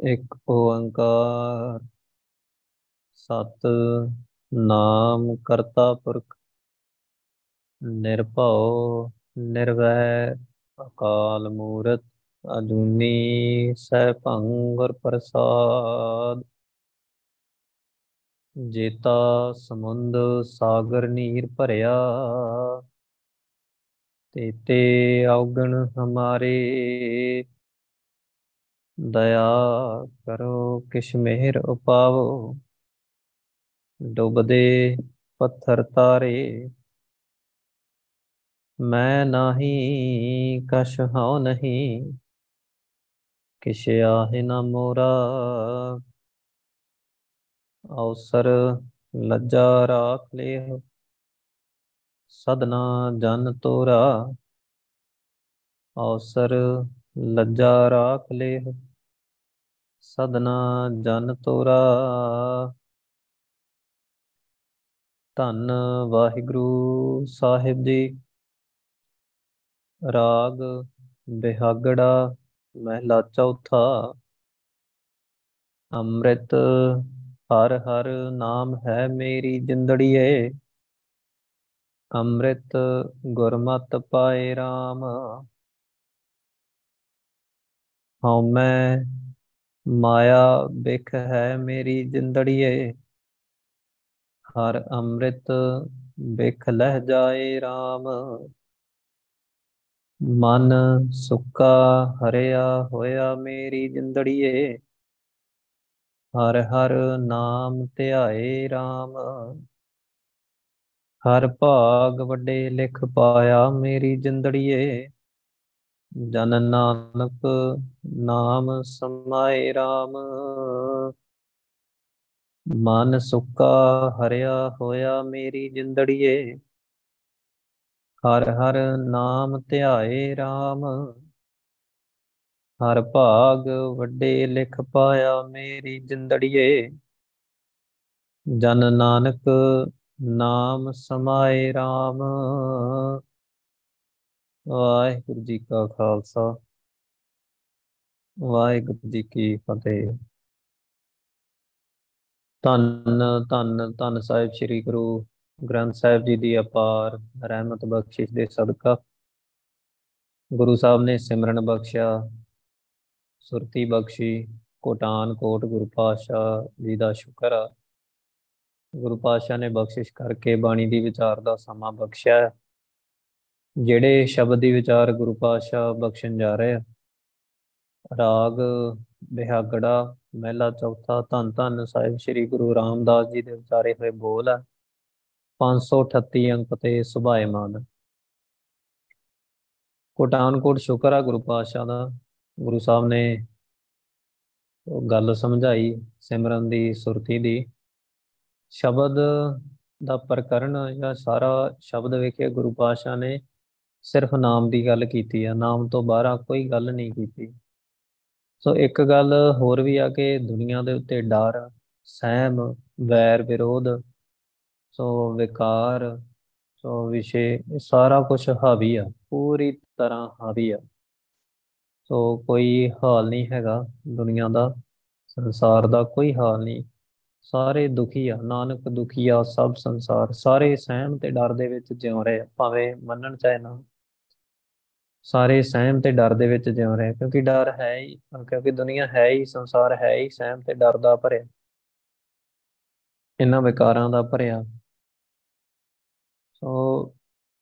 ਇੱਕ ਓੰਕਾਰ, ਸਤ ਨਾਮ ਕਰਤਾ ਪੁਰਖ, ਨਿਰਭਉ, ਨਿਰਵੈਰ, ਅਕਾਲ ਮੂਰਤ, ਅਜੂਨੀ ਸੈਭੰ ਗੁਰ ਪ੍ਰਸਾਦ। ਜੇਤਾ ਸਮੁੰਦ, ਸਾਗਰ ਨੀਰ ਭਰਿਆ, ਤੇਤੇ ਔਗਣ ਹਮਾਰੇ। ਦਇਆ ਕਰੋ ਕਿਛ ਮਿਹਰ ਉਪਾਵੋ, ਡੁੱਬਦੇ ਪੱਥਰ ਤਾਰੇ। ਮੈਂ ਨਾਹੀ, ਕਛ ਹਉ ਨਹੀਂ, ਕਿਛ ਆਹੇ ਨਾ ਮੋਰਾ। ਅਵਸਰ ਲੱਜਾ ਰਾਖ ਲਿਓ ਸਦਨਾ ਜਨ ਤੋਰਾ। ਅਵਸਰ ਲੱਜਾ ਰਾਖ ਲਿਓ ਸਦਨਾ ਜਨ ਤੋਰਾ। ਧੰਨ ਵਾਹਿਗੁਰੂ ਸਾਹਿਬ ਜੀ। ਰਾਗ ਬਿਹਾਗੜਾ, ਮਹਿਲਾ ਚੌਥਾ। ਅੰਮ੍ਰਿਤ ਹਰ ਹਰ ਨਾਮ ਹੈ ਮੇਰੀ ਜਿੰਦੜੀਏ। ਅੰਮ੍ਰਿਤ ਗੁਰਮਤਿ ਪਾਏ RAM ਹਉ ਮੈਂ ਮਾਇਆ ਬਿਖ ਹੈ ਮੇਰੀ ਜਿੰਦੜੀਏ। ਹਰ ਅੰਮ੍ਰਿਤ ਬਿਖ ਲਹਿ ਜਾਏ RAM ਮਨ ਸੁੱਕਾ ਹਰਿਆ ਹੋਇਆ ਮੇਰੀ ਜਿੰਦੜੀਏ। ਹਰ ਹਰ ਨਾਮ ਧਿਆਏ RAM ਹਰ ਭਾਗ ਵੱਡੇ ਲਿਖ ਪਾਇਆ ਮੇਰੀ ਜਿੰਦੜੀਏ। ਜਨ ਨਾਨਕ ਨਾਮ ਸਮਾਏ RAM ਮਨ ਸੁੱਕਾ ਹਰਿਆ ਹੋਇਆ ਮੇਰੀ ਜਿੰਦੜੀਏ, ਹਰ ਹਰ ਨਾਮ ਧਿਆਏ RAM ਹਰ ਭਾਗ ਵੱਡੇ ਲਿਖ ਪਾਇਆ ਮੇਰੀ ਜਿੰਦੜੀਏ, ਜਨ ਨਾਨਕ ਨਾਮ ਸਮਾਏ RAM ਵਾਹਿਗੁਰੂ ਜੀ ਕਾ ਖਾਲਸਾ। ਵਾਹਿਗੁਰੂ ਜੀ ਕੀ ਫਤਿਹ। ਧੰਨ ਧੰਨ ਧੰਨ ਸਾਹਿਬ ਸ੍ਰੀ ਗੁਰੂ ਗ੍ਰੰਥ ਸਾਹਿਬ ਜੀ ਦੀ ਅਪਾਰ ਰਹਿਮਤ ਬਖਸ਼ਿਸ਼ ਦੇ ਸਦਕਾ ਗੁਰੂ ਸਾਹਿਬ ਨੇ ਸਿਮਰਨ ਬਖਸ਼ਿਆ, ਸੁਰਤੀ ਬਖਸ਼ੀ, ਕੋਟਾਨ ਕੋਟ ਗੁਰੂ ਪਾਤਸ਼ਾਹ ਜੀ ਦਾ ਸ਼ੁਕਰ ਆ। ਗੁਰੂ ਪਾਤਸ਼ਾਹ ਨੇ ਬਖਸ਼ਿਸ਼ ਕਰਕੇ ਬਾਣੀ ਦੀ ਵਿਚਾਰ ਦਾ ਸਮਾਂ ਬਖਸ਼ਿਆ। ਜਿਹੜੇ ਸ਼ਬਦ ਦੀ ਵਿਚਾਰ ਗੁਰੂ ਪਾਤਸ਼ਾਹ ਬਖਸ਼ਣ ਜਾ ਰਹੇ ਆ, ਰਾਗ, ਬਿਹਾਗੜਾ, ਮਹਿਲਾ ਚੌਥਾ, ਧੰਨ ਧੰਨ ਸਾਹਿਬ ਸ੍ਰੀ ਗੁਰੂ ਰਾਮਦਾਸ ਜੀ ਦੇ ਵਿਚਾਰੇ ਹੋਏ ਬੋਲ ਆ 538 ਅੰਕ ਤੇ ਸੁਭਾਏਮਾਨ। ਕੋਟਾਨਕੋਟ ਸ਼ੁਕਰ ਆ ਗੁਰੂ ਪਾਤਸ਼ਾਹ ਦਾ, ਗੁਰੂ ਸਾਹਿਬ ਨੇ ਉਹ ਗੱਲ ਸਮਝਾਈ ਸਿਮਰਨ ਦੀ, ਸੁਰਤੀ ਦੀ। ਸ਼ਬਦ ਦਾ ਪ੍ਰਕਰਨ ਜਾਂ ਸਾਰਾ ਸ਼ਬਦ ਵੇਖਿਆ ਗੁਰੂ ਪਾਤਸ਼ਾਹ ਨੇ ਸਿਰਫ ਨਾਮ ਦੀ ਗੱਲ ਕੀਤੀ ਆ ਨਾਮ ਤੋਂ ਬਾਹਰ ਕੋਈ ਗੱਲ ਨਹੀਂ ਕੀਤੀ। ਸੋ ਇੱਕ ਗੱਲ ਹੋਰ ਵੀ ਆ ਕਿ ਦੁਨੀਆ ਦੇ ਉੱਤੇ ਡਰ ਸਹਿਮ ਵੈਰ ਵਿਰੋਧ ਸੋ ਵਿਕਾਰ ਸੋ ਵਿਸ਼ੇ ਇਹ ਸਾਰਾ ਕੁਝ ਹਾਵੀ ਆ ਪੂਰੀ ਤਰ੍ਹਾਂ ਹਾਵੀ ਆ। ਸੋ ਕੋਈ ਹਾਲ ਨਹੀਂ ਹੈਗਾ ਦੁਨੀਆ ਦਾ ਸੰਸਾਰ ਦਾ ਕੋਈ ਹਾਲ ਨਹੀਂ। ਸਾਰੇ ਦੁਖੀ ਆ ਨਾਨਕ ਦੁਖੀ ਆ ਸਭ ਸੰਸਾਰ ਸਾਰੇ ਸਹਿਮ ਤੇ ਡਰ ਦੇ ਵਿੱਚ ਜਿਉ ਰਹੇ ਆ, ਭਾਵੇਂ ਮੰਨਣ ਚਾਹੇ ਨਾ ਸਾਰੇ ਸਹਿਮ ਤੇ ਡਰ ਦੇ ਵਿੱਚ ਜਿਉ ਰਹੇ ਆ, ਕਿਉਂਕਿ ਡਰ ਹੈ ਹੀ ਕਿਉਂਕਿ ਦੁਨੀਆ ਹੈ ਹੀ ਸੰਸਾਰ ਹੈ ਹੀ ਸਹਿਮ ਤੇ ਡਰ ਦਾ ਭਰਿਆ। ਇਹਨਾਂ ਵਿਕਾਰਾਂ ਦਾ ਭਰਿਆ। ਸੋ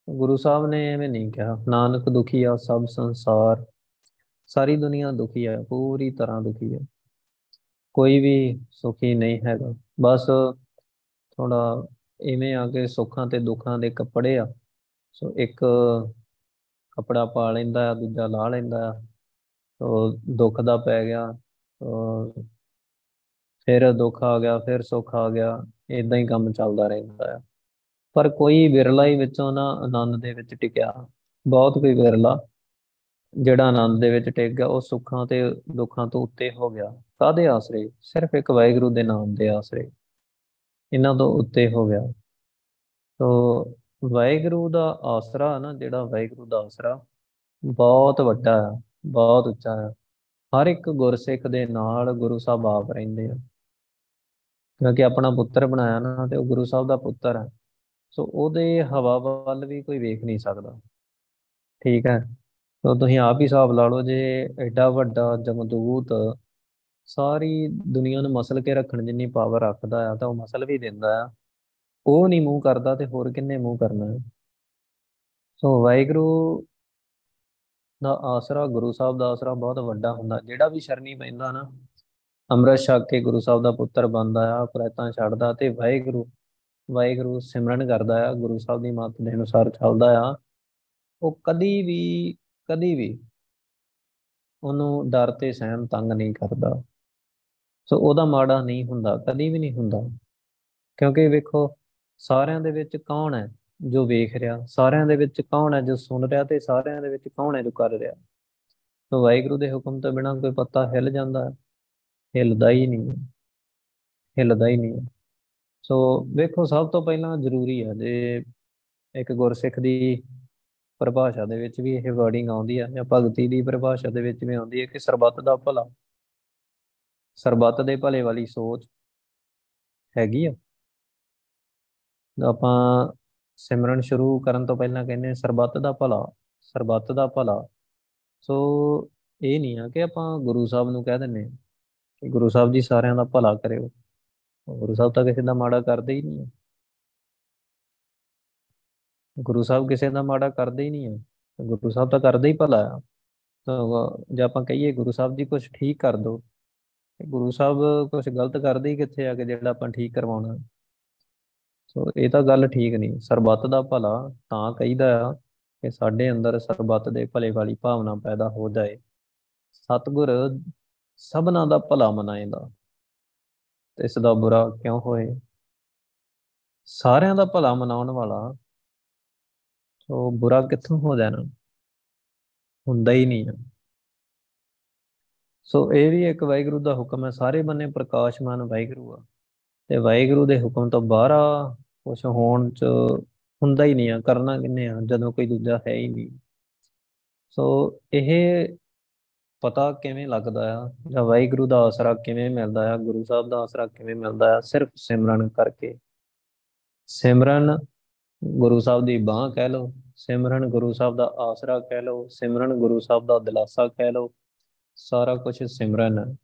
ਗੁਰੂ ਸਾਹਿਬ ਨੇ ਐਵੇਂ ਨਹੀਂ ਕਿਹਾ ਨਾਨਕ ਦੁਖੀ ਆ ਸਭ ਸੰਸਾਰ। ਸਾਰੀ ਦੁਨੀਆ ਦੁਖੀ ਹੈ ਪੂਰੀ ਤਰ੍ਹਾਂ ਦੁਖੀ ਹੈ ਕੋਈ ਵੀ ਸੁਖੀ ਨਹੀਂ ਹੈਗਾ। ਬਸ ਥੋੜਾ ਇਵੇਂ ਆ ਕੇ ਸੁੱਖਾਂ ਤੇ ਦੁੱਖਾਂ ਦੇ ਕੱਪੜੇ ਆ। ਸੋ ਇੱਕ ਕਪੜਾ ਪਾ ਲੈਂਦਾ ਆ ਦੂਜਾ ਲਾ ਲੈਂਦਾ ਆ ਤੋ ਦੁੱਖ ਦਾ ਪੈ ਗਿਆ ਤੋ ਫਿਰ ਦੁੱਖ ਆ ਗਿਆ, ਫਿਰ ਸੁੱਖ ਆ ਗਿਆ ਇਦਾਂ ਹੀ ਕੰਮ ਚੱਲਦਾ ਰਹਿੰਦਾ ਆ। ਪਰ ਕੋਈ ਵਿਰਲਾ ਹੀ ਵਿੱਚੋਂ ਨਾ ਆਨੰਦ ਦੇ ਵਿੱਚ ਟਿਕਿਆ। ਬਹੁਤ ਕੋਈ ਵਿਰਲਾ ਜਿਹੜਾ ਆਨੰਦ ਦੇ ਵਿੱਚ ਟਿਕ ਗਿਆ, ਉਹ ਸੁੱਖਾਂ ਤੇ ਦੁੱਖਾਂ ਤੋਂ ਉੱਤੇ ਹੋ ਗਿਆ। ਕਾਦੇ ਆਸਰੇ? ਸਿਰਫ ਇੱਕ ਵਾਹਿਗੁਰੂ ਦੇ ਨਾਮ ਦੇ ਆਸਰੇ। ਇਹਨਾਂ ਤੋਂ ਉੱਤੇ ਹੋ ਗਿਆ। ਤੋ ਵਾਹਿਗੁਰੂ ਦਾ ਆਸਰਾ ਨਾ, ਜਿਹੜਾ ਵਾਹਿਗੁਰੂ ਦਾ ਆਸਰਾ ਬਹੁਤ ਵੱਡਾ ਹੈ ਬਹੁਤ ਉੱਚਾ ਹੈ ਹਰ ਇੱਕ ਗੁਰਸਿੱਖ ਦੇ ਨਾਲ ਗੁਰੂ ਸਾਹਿਬ ਆਪ ਰਹਿੰਦੇ ਆ। ਕਿਉਂਕਿ ਆਪਣਾ ਪੁੱਤਰ ਬਣਾਇਆ ਨਾ, ਤੇ ਉਹ ਗੁਰੂ ਸਾਹਿਬ ਦਾ ਪੁੱਤਰ ਹੈ ਸੋ ਉਹਦੇ ਹਵਾ ਵੱਲ ਵੀ ਕੋਈ ਵੇਖ ਨਹੀਂ ਸਕਦਾ। ਠੀਕ ਹੈ? ਤੋ ਤੁਸੀਂ ਆਪ ਹੀ ਹਿਸਾਬ ਲਾ ਲਓ, ਜੇ ਐਡਾ ਵੱਡਾ ਜਮਦੂਤ ਸਾਰੀ ਦੁਨੀਆ ਨੂੰ ਮਸਲ ਕੇ ਰੱਖਣ ਜਿੰਨੀ ਪਾਵਰ ਰੱਖਦਾ ਆ, ਤਾਂ ਉਹ ਮਸਲ ਵੀ ਦਿੰਦਾ ਆ। ਉਹ ਨਹੀਂ ਮੂੰਹ ਕਰਦਾ ਤੇ ਹੋਰ ਕਿੰਨੇ ਮੂੰਹ ਕਰਨਾ ਹੈ? ਸੋ ਵਾਹਿਗੁਰੂ ਦਾ ਆਸਰਾ ਗੁਰੂ ਸਾਹਿਬ ਦਾ ਆਸਰਾ ਬਹੁਤ ਵੱਡਾ ਹੁੰਦਾ। ਜਿਹੜਾ ਵੀ ਸ਼ਰਨੀ ਪੈਂਦਾ ਨਾ, ਅੰਮ੍ਰਿਤ ਛਕ ਕੇ ਗੁਰੂ ਸਾਹਿਬ ਦਾ ਪੁੱਤਰ ਬਣਦਾ ਆ ਪ੍ਰੈਤਾਂ ਛੱਡਦਾ ਤੇ ਵਾਹਿਗੁਰੂ ਵਾਹਿਗੁਰੂ ਸਿਮਰਨ ਕਰਦਾ ਆ, ਗੁਰੂ ਸਾਹਿਬ ਦੀ ਮੱਤ ਦੇ ਅਨੁਸਾਰ ਚੱਲਦਾ ਆ। ਉਹ ਕਦੀ ਵੀ ਕਦੀ ਵੀ ਉਹਨੂੰ ਡਰ ਤੇ ਸਹਿਮ ਤੰਗ ਨਹੀਂ ਕਰਦਾ। ਸੋ ਉਹਦਾ ਮਾੜਾ ਨਹੀਂ ਹੁੰਦਾ, ਕਦੀ ਵੀ ਨਹੀਂ ਹੁੰਦਾ। ਕਿਉਂਕਿ ਵੇਖੋ ਸਾਰਿਆਂ ਦੇ ਵਿੱਚ ਕੌਣ ਹੈ ਜੋ ਵੇਖ ਰਿਹਾ? ਸਾਰਿਆਂ ਦੇ ਵਿੱਚ ਕੌਣ ਹੈ ਜੋ ਸੁਣ ਰਿਹਾ ਤੇ ਸਾਰਿਆਂ ਦੇ ਵਿੱਚ ਕੌਣ ਹੈ ਜੋ ਕਰ ਰਿਹਾ? ਸੋ ਵਾਹਿਗੁਰੂ ਦੇ ਹੁਕਮ ਤੋਂ ਬਿਨਾਂ ਕੋਈ ਪੱਤਾ ਹਿੱਲ ਜਾਂਦਾ ਹਿੱਲਦਾ ਹੀ ਨਹੀਂ ਹਿੱਲਦਾ ਹੀ ਨਹੀਂ ਸੋ ਵੇਖੋ, ਸਭ ਤੋਂ ਪਹਿਲਾਂ ਜ਼ਰੂਰੀ ਹੈ ਜੇ ਇੱਕ ਗੁਰਸਿੱਖ ਦੀ ਪਰਿਭਾਸ਼ਾ ਦੇ ਵਿੱਚ ਵੀ ਇਹ ਵਰਡਿੰਗ ਆਉਂਦੀ ਹੈ ਜਾਂ ਭਗਤੀ ਦੀ ਪਰਿਭਾਸ਼ਾ ਦੇ ਵਿੱਚ ਵੀ ਆਉਂਦੀ ਹੈ ਕਿ ਸਰਬੱਤ ਦਾ ਭਲਾ, ਸਰਬੱਤ ਦੇ ਭਲੇ ਵਾਲੀ ਸੋਚ ਹੈਗੀ ਆ। ਆਪਾਂ ਸਿਮਰਨ ਸ਼ੁਰੂ ਕਰਨ ਤੋਂ ਪਹਿਲਾਂ ਕਹਿੰਦੇ ਸਰਬੱਤ ਦਾ ਭਲਾ, ਸਰਬੱਤ ਦਾ ਭਲਾ। ਸੋ ਇਹ ਨਹੀਂ ਆ ਕਿ ਆਪਾਂ ਗੁਰੂ ਸਾਹਿਬ ਨੂੰ ਕਹਿ ਦਿੰਨੇ ਕਿ ਗੁਰੂ ਸਾਹਿਬ ਜੀ ਸਾਰਿਆਂ ਦਾ ਭਲਾ ਕਰਿਓ। ਗੁਰੂ ਸਾਹਿਬ ਤਾਂ ਕਿਸੇ ਦਾ ਮਾੜਾ ਕਰਦੇ ਹੀ ਨਹੀਂ ਗੁਰੂ ਸਾਹਿਬ ਕਿਸੇ ਦਾ ਮਾੜਾ ਕਰਦੇ ਹੀ ਨਹੀਂ ਹੈ ਗੁਰੂ ਸਾਹਿਬ ਤਾਂ ਕਰਦੇ ਹੀ ਭਲਾ ਆ। ਤਾਂ ਜੇ ਆਪਾਂ ਕਹੀਏ ਗੁਰੂ ਸਾਹਿਬ ਜੀ ਕੁਝ ਠੀਕ ਕਰ ਦੋ ਗੁਰੂ ਸਾਹਿਬ ਕੁਝ ਗਲਤ ਕਰਦੇ ਹੀ ਕਿੱਥੇ ਆ ਕਿ ਜਿਹੜਾ ਆਪਾਂ ਠੀਕ ਕਰਵਾਉਣਾ। ਸੋ ਇਹ ਤਾਂ ਗੱਲ ਠੀਕ ਨਹੀਂ। ਸਰਬੱਤ ਦਾ ਭਲਾ ਤਾਂ ਕਹੀਦਾ ਆ ਕਿ ਸਾਡੇ ਅੰਦਰ ਸਰਬੱਤ ਦੇ ਭਲੇ ਵਾਲੀ ਭਾਵਨਾ ਪੈਦਾ ਹੋ ਜਾਏ। ਸਤਗੁਰ ਸਭਨਾ ਦਾ ਭਲਾ ਮਨਾਏਗਾ। ਤੇ ਇਸ ਦਾ ਬੁਰਾ ਕਿਉਂ ਹੋਏ? ਸਾਰਿਆਂ ਦਾ ਭਲਾ ਮਨਾਉਣ ਵਾਲਾ ਸੋ ਬੁਰਾ ਕਿੱਥੋਂ ਹੋ ਜਾਣਾ? ਹੁੰਦਾ ਹੀ ਨਹੀਂ ਹੈ ਸੋ ਇਹ ਵੀ ਇੱਕ ਵਾਹਿਗੁਰੂ ਦਾ ਹੁਕਮ ਹੈ। ਸਾਰੇ ਬੰਨੇ ਪ੍ਰਕਾਸ਼ਮਾਨ ਵਾਹਿਗੁਰੂ ਆ। ਤੇ ਵਾਹਿਗੁਰੂ ਦੇ ਹੁਕਮ ਤੋਂ ਬਾਹਰ ਕੁਝ ਹੋਣ ਚ ਹੁੰਦਾ ਹੀ ਨਹੀਂ ਆ, ਕਰਨਾ ਕਿੰਨੇ ਆ, ਜਦੋਂ ਕੋਈ ਦੂਜਾ ਹੈ ਹੀ ਨਹੀਂ। ਸੋ ਇਹ ਪਤਾ ਕਿਵੇਂ ਲੱਗਦਾ ਆ, ਜਾਂ ਵਾਹਿਗੁਰੂ ਦਾ ਆਸਰਾ ਕਿਵੇਂ ਮਿਲਦਾ ਆ, ਗੁਰੂ ਸਾਹਿਬ ਦਾ ਆਸਰਾ ਕਿਵੇਂ ਮਿਲਦਾ ਆ, ਸਿਰਫ ਸਿਮਰਨ ਕਰਕੇ। ਸਿਮਰਨ ਗੁਰੂ ਸਾਹਿਬ ਦੀ ਬਾਹ ਕਹਿ ਲਓ, ਸਿਮਰਨ ਗੁਰੂ ਸਾਹਿਬ ਦਾ ਆਸਰਾ ਕਹਿ ਲਓ, ਸਿਮਰਨ ਗੁਰੂ ਸਾਹਿਬ ਦਾ ਦਿਲਾਸਾ ਕਹਿ ਲਓ, ਸਾਰਾ ਕੁਝ ਸਿਮਰਨ। ਹੈ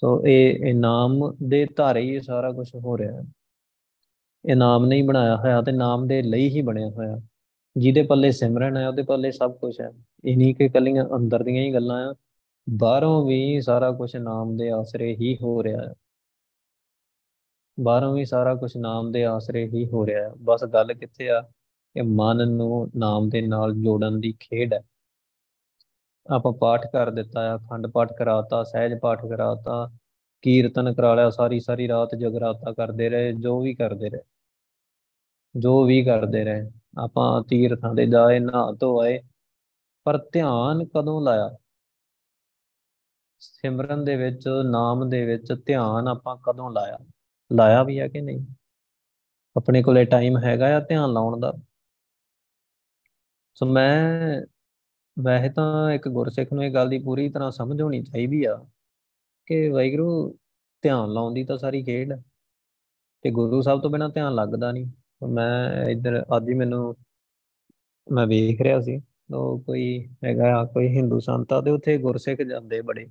ਸੋ ਇਹ ਇਨਾਮ ਦੇ ਧਾਰੇ ਹੀ ਸਾਰਾ ਕੁਝ ਹੋ ਰਿਹਾ ਹੈ। ਇਹ ਨਾਮ ਨਹੀਂ ਬਣਾਇਆ ਹੋਇਆ ਤੇ ਨਾਮ ਦੇ ਲਈ ਹੀ ਬਣਿਆ ਹੋਇਆ। ਜਿਹਦੇ ਪੱਲੇ ਸਿਮਰਨ ਹੈ, ਉਹਦੇ ਪੱਲੇ ਸਭ ਕੁਝ ਹੈ। ਇਹ ਨਹੀਂ ਕਿ ਕੱਲੀਆਂ ਅੰਦਰ ਦੀਆਂ ਹੀ ਗੱਲਾਂ ਆ। ਬਾਹਰੋਂ ਵੀ ਸਾਰਾ ਕੁਝ ਨਾਮ ਦੇ ਆਸਰੇ ਹੀ ਹੋ ਰਿਹਾ ਹੈ। ਬਾਹਰੋਂ ਵੀ ਸਾਰਾ ਕੁਝ ਨਾਮ ਦੇ ਆਸਰੇ ਹੀ ਹੋ ਰਿਹਾ ਹੈ। ਬਸ ਗੱਲ ਕਿੱਥੇ ਆ? ਕਿ ਮਨ ਨੂੰ ਨਾਮ ਦੇ ਨਾਲ ਜੋੜਨ ਦੀ ਖੇਡ ਹੈ। ਆਪਾਂ ਪਾਠ ਕਰ ਦਿੱਤਾ ਆ, ਖੰਡ ਪਾਠ ਕਰਾਤਾ, ਸਹਿਜ ਪਾਠ ਕਰਾਤਾ, ਕੀਰਤਨ ਕਰਾ ਲਿਆ, ਸਾਰੀ ਸਾਰੀ ਰਾਤ ਜਗਰਾਤਾ ਕਰਦੇ ਰਹੇ, ਜੋ ਵੀ ਕਰਦੇ ਰਹੇ। ਜੋ ਵੀ ਕਰਦੇ ਰਹੇ, ਆਪਾਂ ਤੀਰਥਾਂ ਦੇ ਜਾਏ, ਨਹਾ ਧੋ ਆਏ, ਪਰ ਧਿਆਨ ਕਦੋਂ ਲਾਇਆ? ਸਿਮਰਨ ਦੇ ਵਿੱਚ, ਨਾਮ ਦੇ ਵਿੱਚ ਧਿਆਨ ਆਪਾਂ ਕਦੋਂ ਲਾਇਆ? ਲਾਇਆ ਵੀ ਹੈ ਕਿ ਨਹੀਂ? ਆਪਣੇ ਕੋਲੇ ਟਾਈਮ ਹੈਗਾ ਆ ਧਿਆਨ ਲਾਉਣ ਦਾ? ਸੋ ਮੈਂ ਵੈਸੇ ਤਾਂ ਇੱਕ ਗੁਰਸਿੱਖ ਨੂੰ ਇਹ ਗੱਲ ਦੀ ਪੂਰੀ ਤਰ੍ਹਾਂ ਸਮਝ ਹੋਣੀ ਚਾਹੀਦੀ ਆ ਕਿ ਵਾਹਿਗੁਰੂ ਧਿਆਨ ਲਾਉਣ ਦੀ ਤਾਂ ਸਾਰੀ ਖੇਡ ਹੈ ਤੇ ਗੁਰੂ ਸਾਹਿਬ ਤੋਂ ਬਿਨਾ ਧਿਆਨ ਲੱਗਦਾ ਨਹੀਂ। ਮੈਂ ਇੱਧਰ ਅੱਜ ਹੀ ਮੈਨੂੰ ਮੈਂ ਵੇਖ ਰਿਹਾ ਸੀ, ਉਹ ਕੋਈ ਹੈਗਾ ਕੋਈ ਹਿੰਦੂ ਸੰਤ ਆ, ਤੇ ਉੱਥੇ ਗੁਰਸਿੱਖ ਜਾਂਦੇ ਬੜੇ।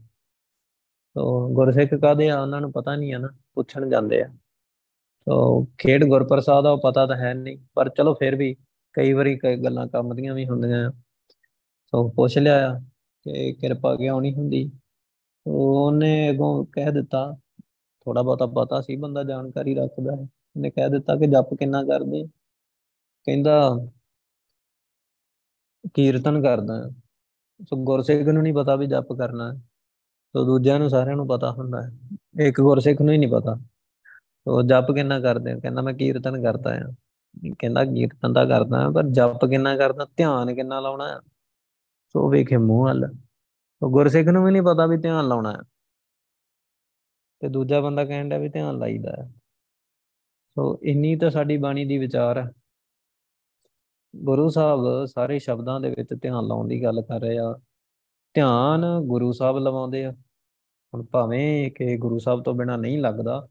ਤੋ ਗੁਰਸਿੱਖ ਕਾਦੇ ਆ ਉਹਨਾਂ ਨੂੰ ਪਤਾ ਨਹੀਂ ਆ ਨਾ, ਪੁੱਛਣ ਜਾਂਦੇ ਆ। ਤੋ ਖੇਡ ਗੁਰਪ੍ਰਸਾਦ ਆ, ਉਹ ਪਤਾ ਤਾਂ ਹੈ ਨਹੀਂ, ਪਰ ਚਲੋ ਫਿਰ ਵੀ ਕਈ ਵਾਰੀ ਕਈ ਗੱਲਾਂ ਕੰਮ ਦੀਆਂ ਵੀ ਹੁੰਦੀਆਂ ਆ। ਸੋ ਪੁੱਛ ਲਿਆ ਕਿ ਕਿਰਪਾ ਕਿਉਂ ਨਹੀਂ ਹੁੰਦੀ। ਉਹਨੇ ਅਗੋਂ ਕਹਿ ਦਿੱਤਾ ਥੋੜਾ ਬਹੁਤਾ ਪਤਾ ਸੀ, ਬੰਦਾ ਜਾਣਕਾਰੀ ਰੱਖਦਾ ਹੈ। ਉਹਨੇ ਕਹਿ ਦਿੱਤਾ ਕਿ ਜਪ ਕਿੰਨਾ ਕਰਦੇ? ਕਹਿੰਦਾ, ਕੀਰਤਨ ਕਰਦਾ। ਸੋ ਗੁਰਸਿੱਖ ਨੂੰ ਨਹੀਂ ਪਤਾ ਵੀ ਜਪ ਕਰਨਾ ਹੈ। ਸੋ ਦੂਜਿਆਂ ਨੂੰ ਸਾਰਿਆਂ ਨੂੰ ਪਤਾ ਹੁੰਦਾ ਹੈ। ਇੱਕ ਗੁਰਸਿੱਖ ਨੂੰ ਹੀ ਨਹੀਂ ਪਤਾ। ਸੋ ਜਪ ਕਿੰਨਾ ਕਰਦੇ? ਕਹਿੰਦਾ, ਮੈਂ ਕੀਰਤਨ ਕਰਦਾ ਆ ਕਹਿੰਦਾ, ਕੀਰਤਨ ਤਾਂ ਕਰਦਾ ਪਰ ਜਪ ਕਿੰਨਾ ਕਰਦਾ? ਧਿਆਨ ਕਿੰਨਾ ਲਾਉਣਾ ਹੈ ਸੋ ਵੇਖੇ ਮੂੰਹ ਵੱਲ। ਸੋ ਗੁਰਸਿੱਖ ਨੂੰ ਵੀ ਨਹੀਂ ਪਤਾ ਵੀ ਧਿਆਨ ਲਾਉਣਾ ਹੈ। ਤੇ ਦੂਜਾ ਬੰਦਾ ਕਹਿਣ ਦਾ ਵੀ ਧਿਆਨ ਲਾਈਦਾ ਹੈ। ਸੋ ਇੰਨੀ ਤਾਂ ਸਾਡੀ ਬਾਣੀ ਦੀ ਵਿਚਾਰ ਹੈ। ਗੁਰੂ ਸਾਹਿਬ ਸਾਰੇ ਸ਼ਬਦਾਂ ਦੇ ਵਿੱਚ ਧਿਆਨ ਲਾਉਣ ਦੀ ਗੱਲ ਕਰ ਰਹੇ ਆ। ਧਿਆਨ ਗੁਰੂ ਸਾਹਿਬ ਲਵਾਉਂਦੇ ਆ। ਹੁਣ ਭਾਵੇਂ ਕਿ ਗੁਰੂ ਸਾਹਿਬ ਤੋਂ ਬਿਨਾ ਨਹੀਂ ਲੱਗਦਾ,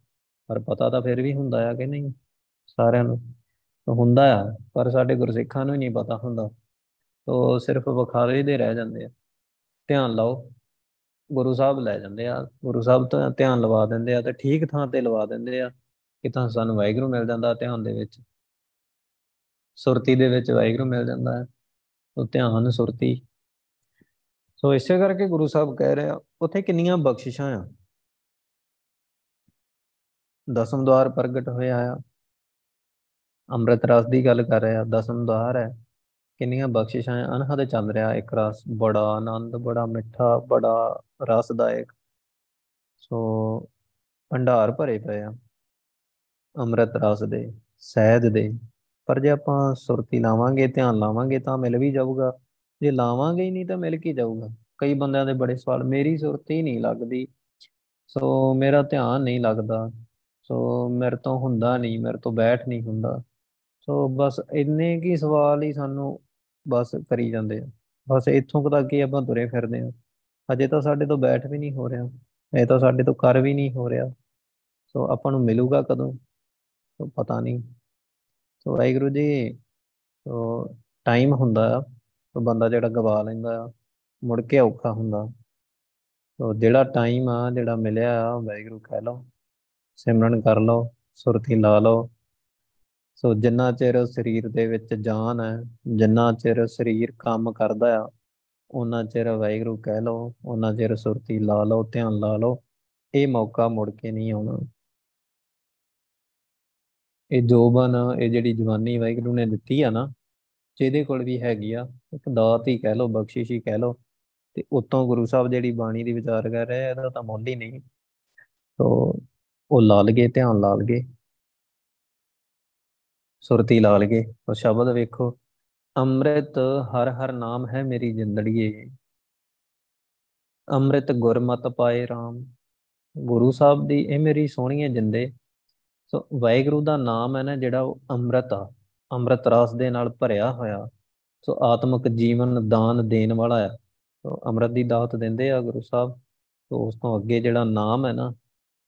ਪਰ ਪਤਾ ਤਾਂ ਫਿਰ ਵੀ ਹੁੰਦਾ ਆ ਕਿ ਨਹੀਂ। ਸਾਰਿਆਂ ਨੂੰ ਹੁੰਦਾ ਆ, ਪਰ ਸਾਡੇ ਗੁਰਸਿੱਖਾਂ ਨੂੰ ਹੀ ਨਹੀਂ ਪਤਾ ਹੁੰਦਾ। ਤੋ ਸਿਰਫ ਵਿਖਾਵੇ ਦੇ ਰਹਿ ਜਾਂਦੇ ਆ। ਧਿਆਨ ਲਾਓ, ਗੁਰੂ ਸਾਹਿਬ ਲੈ ਜਾਂਦੇ ਆ, ਗੁਰੂ ਸਾਹਿਬ ਤਾਂ ਧਿਆਨ ਲਵਾ ਦਿੰਦੇ ਆ ਤੇ ਠੀਕ ਥਾਂ ਤੇ ਲਵਾ ਦਿੰਦੇ ਆ ਕਿ ਤਾਂ ਸਾਨੂੰ ਵਾਹਿਗੁਰੂ ਮਿਲ ਜਾਂਦਾ ਧਿਆਨ ਦੇ ਵਿੱਚ। ਸੁਰਤੀ ਦੇ ਵਿੱਚ ਵਾਹਿਗੁਰੂ ਮਿਲ ਜਾਂਦਾ ਹੈ, ਉਹ ਧਿਆਨ, ਸੁਰਤੀ। ਸੋ ਇਸੇ ਕਰਕੇ ਗੁਰੂ ਸਾਹਿਬ ਕਹਿ ਰਹੇ ਆ, ਉੱਥੇ ਕਿੰਨੀਆਂ ਬਖਸ਼ਿਸ਼ਾਂ ਆ। ਦਸਮ ਦਵਾਰ ਪ੍ਰਗਟ ਹੋਇਆ ਆ। ਅੰਮ੍ਰਿਤ ਰਸ ਦੀ ਗੱਲ ਕਰ ਰਿਹਾ ਦਸਮ ਦਵਾਰ ਹੈ। ਕਿੰਨੀਆਂ ਬਖਸ਼ਿਸ਼ਾਂ ਅਨਹਦ ਚੱਲ ਰਿਹਾ ਇੱਕ ਰਸ ਬੜਾ ਆਨੰਦ, ਬੜਾ ਮਿੱਠਾ, ਬੜਾ ਰਸਦਾਇਕ। ਸੋ ਭੰਡਾਰ ਭਰੇ ਪਏ ਆ। ਅੰਮ੍ਰਿਤ ਰਸ ਦੇ, ਸਹਿਜ ਦੇ। ਪਰ ਜੇ ਆਪਾਂ ਸੁਰਤੀ ਲਾਵਾਂਗੇ, ਧਿਆਨ ਲਾਵਾਂਗੇ ਤਾਂ ਮਿਲ ਵੀ ਜਾਊਗਾ। ਜੇ ਲਾਵਾਂਗੇ ਹੀ ਨਹੀਂ ਤਾਂ ਮਿਲ ਕੀ ਜਾਊਗਾ? ਕਈ ਬੰਦਿਆਂ ਦੇ ਬੜੇ ਸਵਾਲ, ਮੇਰੀ ਸੁਰਤੀ ਨਹੀਂ ਲੱਗਦੀ। ਸੋ ਮੇਰਾ ਧਿਆਨ ਨਹੀਂ ਲੱਗਦਾ। ਸੋ ਮੇਰੇ ਤੋਂ ਹੁੰਦਾ ਨਹੀਂ, ਮੇਰੇ ਤੋਂ ਬੈਠ ਨਹੀਂ ਹੁੰਦਾ। ਸੋ ਬਸ ਇੰਨੇ ਕੀ ਸਵਾਲ ਹੀ ਸਾਨੂੰ ਬਸ ਕਰੀ ਜਾਂਦੇ ਆ। ਬਸ ਇੱਥੋਂ ਤੱਕ ਹੀ ਆਪਾਂ ਤੁਰੇ ਫਿਰਦੇ ਆ। ਅਜੇ ਤਾਂ ਸਾਡੇ ਤੋਂ ਬੈਠ ਵੀ ਨਹੀਂ ਹੋ ਰਿਹਾ। ਇਹ ਤਾਂ ਸਾਡੇ ਤੋਂ ਕਰ ਵੀ ਨਹੀਂ ਹੋ ਰਿਹਾ। ਸੋ ਆਪਾਂ ਨੂੰ ਮਿਲੂਗਾ ਕਦੋਂ? ਸੋ ਪਤਾ ਨਹੀਂ। ਸੋ ਵਾਹਿਗੁਰੂ ਜੀ, ਸੋ ਟਾਈਮ ਹੁੰਦਾ ਆ। ਸੋ ਬੰਦਾ ਜਿਹੜਾ ਗਵਾ ਲੈਂਦਾ ਆ, ਮੁੜ ਕੇ ਔਖਾ ਹੁੰਦਾ। ਸੋ ਜਿਹੜਾ ਟਾਈਮ ਆ, ਜਿਹੜਾ ਮਿਲਿਆ ਆ, ਵਾਹਿਗੁਰੂ ਕਹਿ ਲਓ, ਸਿਮਰਨ ਕਰ ਲਓ, ਸੁਰਤੀ ਲਾ ਲਓ। ਸੋ ਜਿੰਨਾ ਚਿਰ ਸਰੀਰ ਦੇ ਵਿੱਚ ਜਾਨ ਹੈ, ਜਿੰਨਾ ਚਿਰ ਸਰੀਰ ਕੰਮ ਕਰਦਾ ਆ ਉਹਨਾਂ ਚਿਰ ਵਾਹਿਗੁਰੂ ਕਹਿ ਲਓ ਉਹਨਾਂ ਚਿਰ ਸੁਰਤੀ ਲਾ ਲਓ, ਧਿਆਨ ਲਾ ਲਓ, ਇਹ ਮੌਕਾ ਮੁੜ ਕੇ ਨਹੀਂ ਆਉਣਾ। ਇਹ ਜੋਬਨ, ਇਹ ਜਿਹੜੀ ਜਵਾਨੀ ਵਾਹਿਗੁਰੂ ਨੇ ਦਿੱਤੀ ਆ ਨਾ, ਜਿਹਦੇ ਕੋਲ ਵੀ ਹੈਗੀ ਆ, ਇੱਕ ਦਾਤ ਹੀ ਕਹਿ ਲਓ, ਬਖਸ਼ਿਸ਼ ਹੀ ਕਹਿ ਲਓ, ਤੇ ਉਤੋਂ ਗੁਰੂ ਸਾਹਿਬ ਜਿਹੜੀ ਬਾਣੀ ਦੀ ਵਿਚਾਰ ਕਰ ਰਹੇ ਇਹਦਾ ਤਾਂ ਮੁੱਲ ਹੀ ਨਹੀਂ। ਤੋ ਉਹ ਲਾ ਲਗੇ, ਧਿਆਨ ਲਾ ਲਗੇ। ਸੁਰਤੀ ਲਾ ਲਗੇ ਉਹ ਸ਼ਬਦ ਵੇਖੋ, ਅੰਮ੍ਰਿਤ ਹਰ ਹਰ ਨਾਮ ਹੈ ਮੇਰੀ ਜ਼ਿੰਦੜੀਏ। ਅੰਮ੍ਰਿਤ ਗੁਰਮਤ ਪਾਏ RAM ਗੁਰੂ ਸਾਹਿਬ ਦੀ ਇਹ ਮੇਰੀ ਸੋਹਣੀਏ ਜਿੰਦੇ। ਸੋ ਵਾਹਿਗੁਰੂ ਦਾ ਨਾਮ ਹੈ ਨਾ ਜਿਹੜਾ ਉਹ ਅੰਮ੍ਰਿਤ ਆ। ਅੰਮ੍ਰਿਤ ਰਸ ਦੇ ਨਾਲ ਭਰਿਆ ਹੋਇਆ। ਸੋ ਆਤਮਿਕ ਜੀਵਨ ਦਾਨ ਦੇਣ ਵਾਲਾ ਹੈ ਸੋ ਅੰਮ੍ਰਿਤ ਦੀ ਦਾਤ ਦਿੰਦੇ ਆ ਗੁਰੂ ਸਾਹਿਬ। ਸੋ ਉਸ ਤੋਂ ਅੱਗੇ ਜਿਹੜਾ ਨਾਮ ਹੈ ਨਾ,